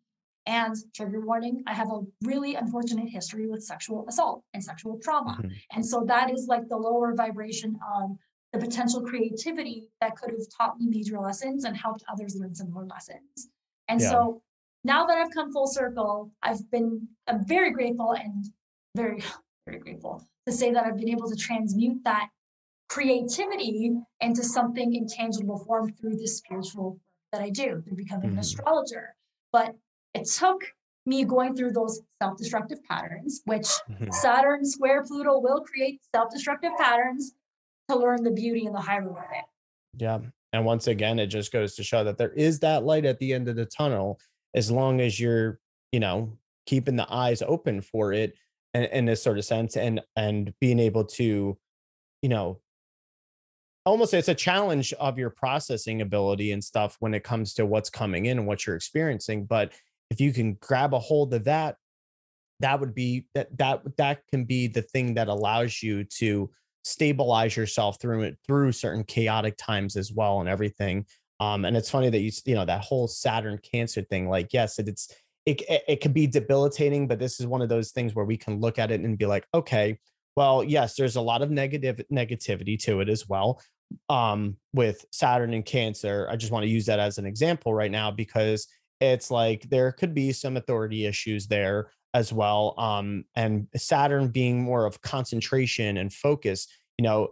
And trigger warning, I have a really unfortunate history with sexual assault and sexual trauma. Mhm. And so that is like the lower vibration of the potential creativity that could have taught me major lessons and helped others learn similar lessons. And Yeah. so now that I've come full circle, I've been I'm very grateful and very, very grateful to say that I've been able to transmute that creativity into something in tangible form through the spiritual work that I do, through becoming an Mhm. astrologer. But it took me going through those self-destructive patterns, which Mhm. Saturn square Pluto will create self-destructive patterns to learn the beauty and the high road of it. Yeah. And once again, it just goes to show that there is that light at the end of the tunnel as long as you're, you know, keeping the eyes open for it in, in this sort of sense and and being able to you know, almost it's a challenge of your processing ability and stuff when it comes to what's coming in and what you're experiencing. But if you can grab a hold of that, that would be that that that can be the thing that allows you to stabilize yourself through it through certain chaotic times as well and everything. Um, and it's funny that you you know that whole Saturn Cancer thing. Like, yes, it, it's it, it it could be debilitating, but this is one of those things where we can look at it and be like, okay, well, yes, there's a lot of negative negativity to it as well. Um, with Saturn and Cancer, I just want to use that as an example right now because it's like there could be some authority issues there as well. Um, and Saturn being more of concentration and focus, you know,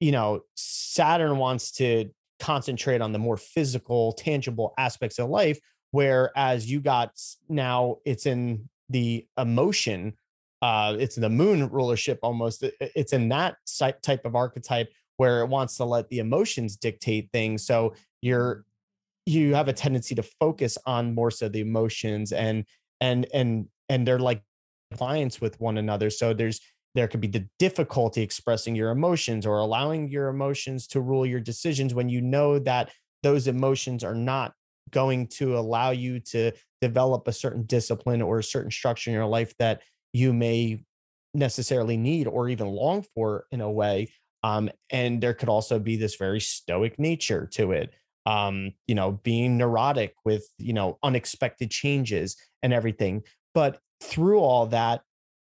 you know, Saturn wants to concentrate on the more physical, tangible aspects of life, whereas you got now it's in the emotion uh, it's the moon rulership almost. It's in that type of archetype where it wants to let the emotions dictate things. So you're you have a tendency to focus on more so the emotions and and and and they're like clients with one another. So there's there could be the difficulty expressing your emotions or allowing your emotions to rule your decisions when you know that those emotions are not going to allow you to develop a certain discipline or a certain structure in your life that you may necessarily need or even long for in a way. Um, and there could also be this very stoic nature to it. Um, you know, being neurotic with, you know, unexpected changes and everything. But through all that,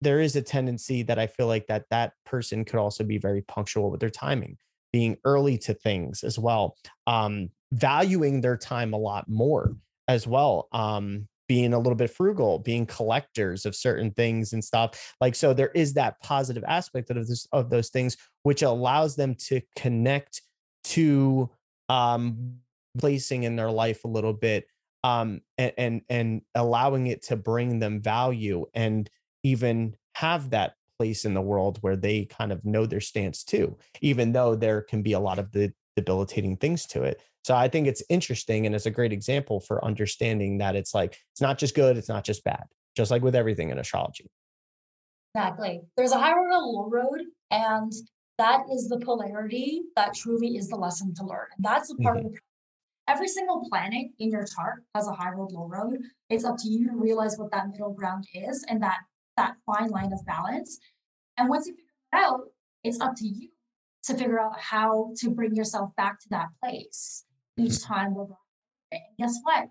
there is a tendency that I feel like that that person could also be very punctual with their timing, being early to things as well, um, valuing their time a lot more as well. Um, being a little bit frugal, being collectors of certain things and stuff. Like so there is that positive aspect of this of those things which allows them to connect to um placing in their life a little bit um and and, and allowing it to bring them value and even have that place in the world where they kind of know their stance too even though there can be a lot of the debilitating things to it so I think it's interesting and it's a great example for understanding that it's like it's not just good, it's not just bad, just like with everything in astrology. Exactly. There's a high road and a low road, and that is the polarity that truly is the lesson to learn. And that's the part mm-hmm. of the every single planet in your chart has a high road, low road. It's up to you to realize what that middle ground is and that that fine line of balance. And once you figure it out, it's up to you to figure out how to bring yourself back to that place each mm-hmm. time we're brought and guess what?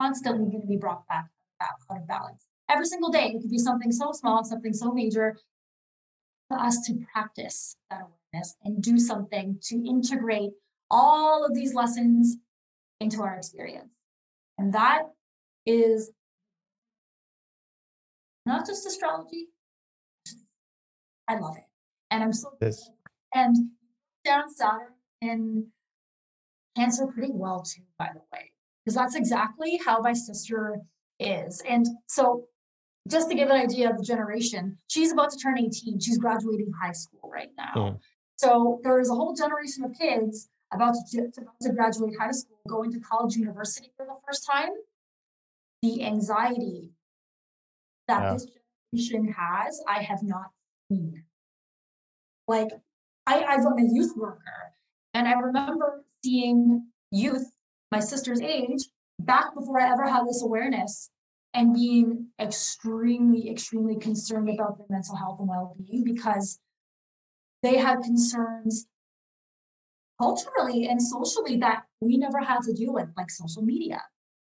Constantly going to be brought back out of balance. Every single day, it could be something so small, something so major, for us to practice that awareness and do something to integrate all of these lessons into our experience. And that is not just astrology. I love it. And I'm so this. and down Saturn in Cancer pretty well too, by the way, because that's exactly how my sister is. And so, just to give an idea of the generation, she's about to turn 18. She's graduating high school right now. Mm. So, there is a whole generation of kids about to, about to graduate high school, going to college, university for the first time. The anxiety that yeah. this generation has, I have not seen. Like, I, I've been a youth worker, and I remember seeing youth my sister's age back before I ever had this awareness and being extremely, extremely concerned about their mental health and well being because they had concerns culturally and socially that we never had to deal with, like social media.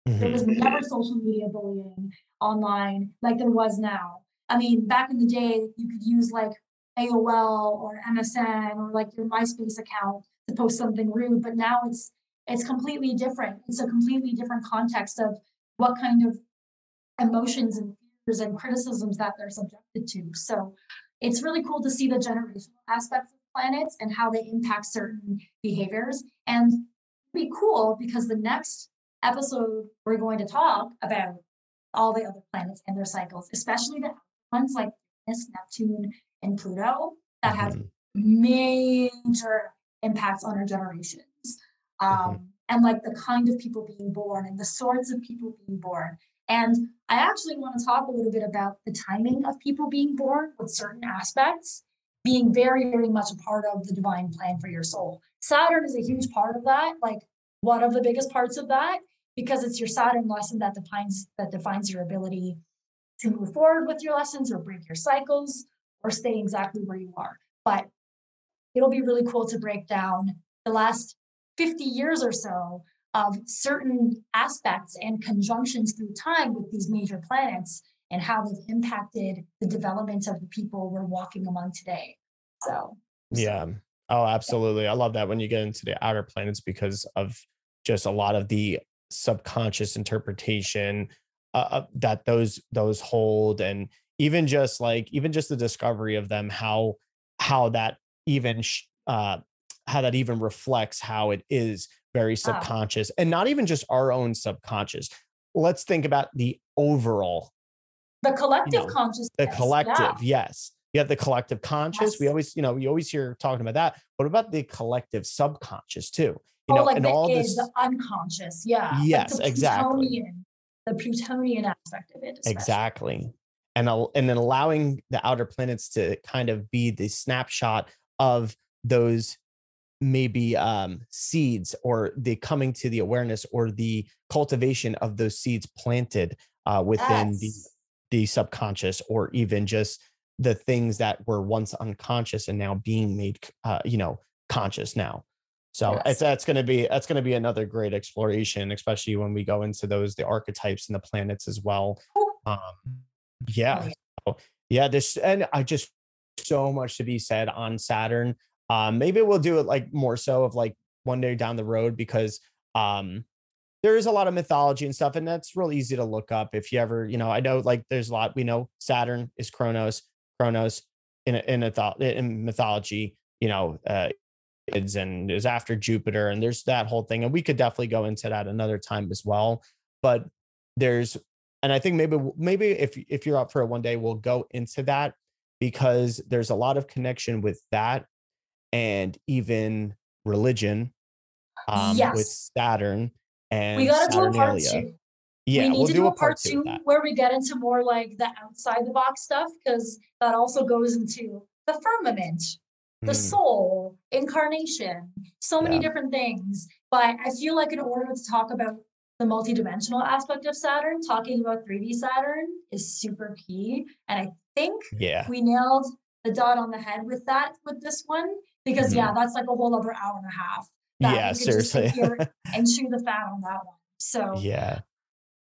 Mm-hmm. There was never social media bullying online like there was now. I mean, back in the day, you could use like AOL or MSN or like your MySpace account to post something rude but now it's it's completely different it's a completely different context of what kind of emotions and fears and criticisms that they're subjected to so it's really cool to see the generational aspects of planets and how they impact certain behaviors and be cool because the next episode we're going to talk about all the other planets and their cycles especially the ones like Venus, Neptune, and Pluto that have mm-hmm. major impacts on our generations. Mm-hmm. Um, mm-hmm. And like the kind of people being born and the sorts of people being born. And I actually want to talk a little bit about the timing of people being born with certain aspects being very, very much a part of the divine plan for your soul. Saturn is a huge part of that, like one of the biggest parts of that, because it's your Saturn lesson that defines that defines your ability to move forward with your lessons or break your cycles or stay exactly where you are. But it'll be really cool to break down the last 50 years or so of certain aspects and conjunctions through time with these major planets and how they've impacted the development of the people we're walking among today. So, yeah. Oh, absolutely. I love that when you get into the outer planets because of just a lot of the subconscious interpretation uh, that those those hold and even just like even just the discovery of them how how that even sh- uh how that even reflects how it is very subconscious and not even just our own subconscious let's think about the overall the collective you know, consciousness the collective yeah. yes you have the collective conscious yes. we always you know you always hear talking about that what about the collective subconscious too you oh, know like and the, all this unconscious yeah yes like exactly the plutonian aspect of it especially. exactly and and then allowing the outer planets to kind of be the snapshot of those maybe um, seeds or the coming to the awareness or the cultivation of those seeds planted uh, within yes. the the subconscious or even just the things that were once unconscious and now being made uh, you know conscious now so yes. it's that's going to be that's going to be another great exploration especially when we go into those the archetypes and the planets as well. Um, yeah so, yeah this and i just so much to be said on saturn. Um, maybe we'll do it like more so of like one day down the road because um, there is a lot of mythology and stuff, and that's real easy to look up if you ever, you know, I know like there's a lot we know Saturn is Kronos, Kronos in a, in a in mythology, you know, uh, and is after Jupiter, and there's that whole thing, and we could definitely go into that another time as well. But there's, and I think maybe maybe if if you're up for it one day, we'll go into that because there's a lot of connection with that and even religion um, yes. with Saturn and we got to do a part two. Yeah, we need we'll to do, do a part, part two where we get into more like the outside the box stuff because that also goes into the firmament, the mm. soul, incarnation, so many yeah. different things. But I feel like in order to talk about the multidimensional aspect of Saturn, talking about 3D Saturn is super key. And I think yeah. we nailed the dot on the head with that with this one because mm-hmm. yeah, that's like a whole other hour and a half. Yeah, seriously. and chew the fat on that one. So yeah,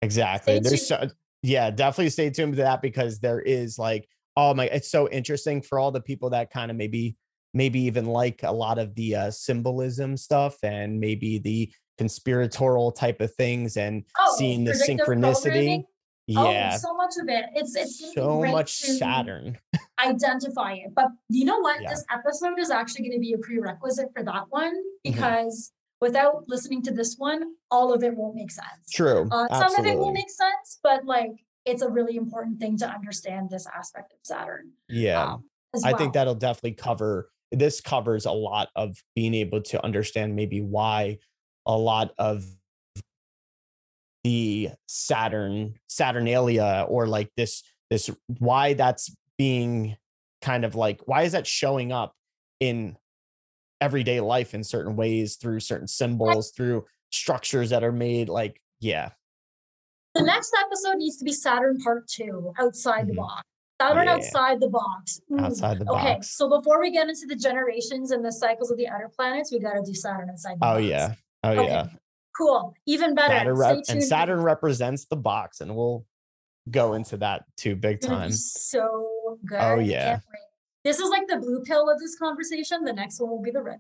exactly. There's so, yeah, definitely stay tuned to that because there is like oh my, it's so interesting for all the people that kind of maybe maybe even like a lot of the uh, symbolism stuff and maybe the conspiratorial type of things and oh, seeing the synchronicity. Oh, yeah. Oh, so much of it. It's it's so much Saturn. identify it. But you know what? Yeah. This episode is actually going to be a prerequisite for that one mm-hmm. because mm-hmm. without listening to this one, all of it won't make sense. True. Uh, some of it will make sense, but like it's a really important thing to understand this aspect of Saturn. Yeah. Um, well. I think that'll definitely cover this covers a lot of being able to understand maybe why a lot of the Saturn Saturnalia or like this this why that's being kind of like why is that showing up in everyday life in certain ways through certain symbols through structures that are made like yeah. The next episode needs to be saturn part two outside mm-hmm. the box saturn yeah. outside the box Ooh. outside the okay, box so before we get into the generations and the cycles of the outer planets we got to do saturn inside the oh box. yeah oh okay. yeah Cool. Even better. Saturn rep- and Saturn represents the box, and we'll go into that too big time. So good. Oh yeah. This is like the blue pill of this conversation. The next one will be the red.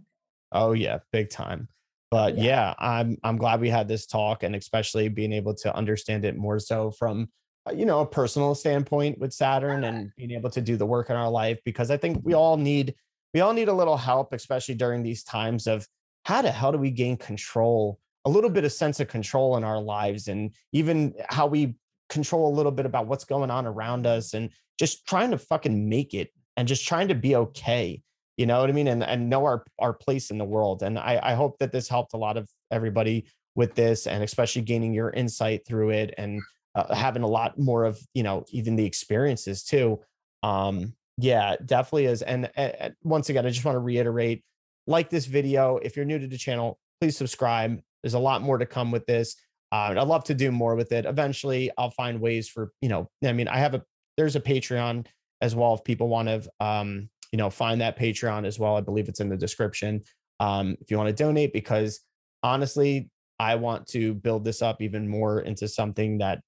Oh yeah, big time. But yeah. yeah, I'm I'm glad we had this talk, and especially being able to understand it more so from Uh, you know a personal standpoint with Saturn uh-huh. and being able to do the work in our life because I think we all need we all need a little help, especially during these times of how the hell do we gain control a little bit of sense of control in our lives and even how we control a little bit about what's going on around us and just trying to fucking make it and just trying to be okay you know what i mean? And, and know our our place in the world. And I, I hope that this helped a lot of everybody with this and especially gaining your insight through it and uh, having a lot more of you know even the experiences too um Yeah, definitely is. And uh, once again, I just want to reiterate like this video. If you're new to the channel, please subscribe. There's a lot more to come with this. Uh, I'd love to do more with it. Eventually, I'll find ways for, you know, I mean, I have a, there's a Patreon as well. If people want to, um, you know, find that Patreon as well. I believe it's in the description. Um, if you want to donate, because honestly, I want to build this up even more into something that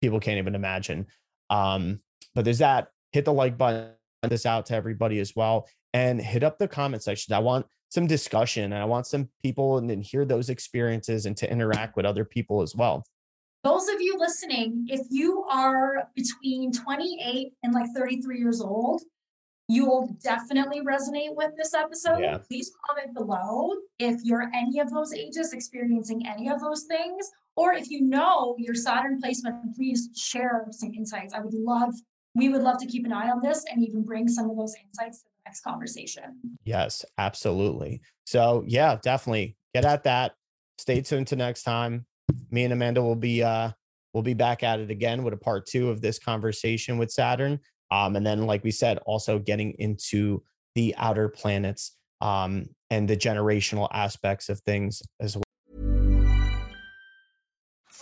people can't even imagine. Um, but there's that. Hit the like button, this out to everybody as well, and hit up the comment section. I want some discussion and I want some people and then hear those experiences and to interact with other people as well. Those of you listening, if you are between 28 and like 33 years old, you will definitely resonate with this episode. Yeah. Please comment below if you're any of those ages experiencing any of those things, or if you know your Saturn placement, please share some insights. I would love, we would love to keep an eye on this and even bring some of those insights to the next conversation. Yes, absolutely. So yeah, definitely get at that. Stay tuned to next time. Me and Amanda will be uh we'll be back at it again with a part two of this conversation with Saturn. Um, and then, like we said, also getting into the outer planets um, and the generational aspects of things as well.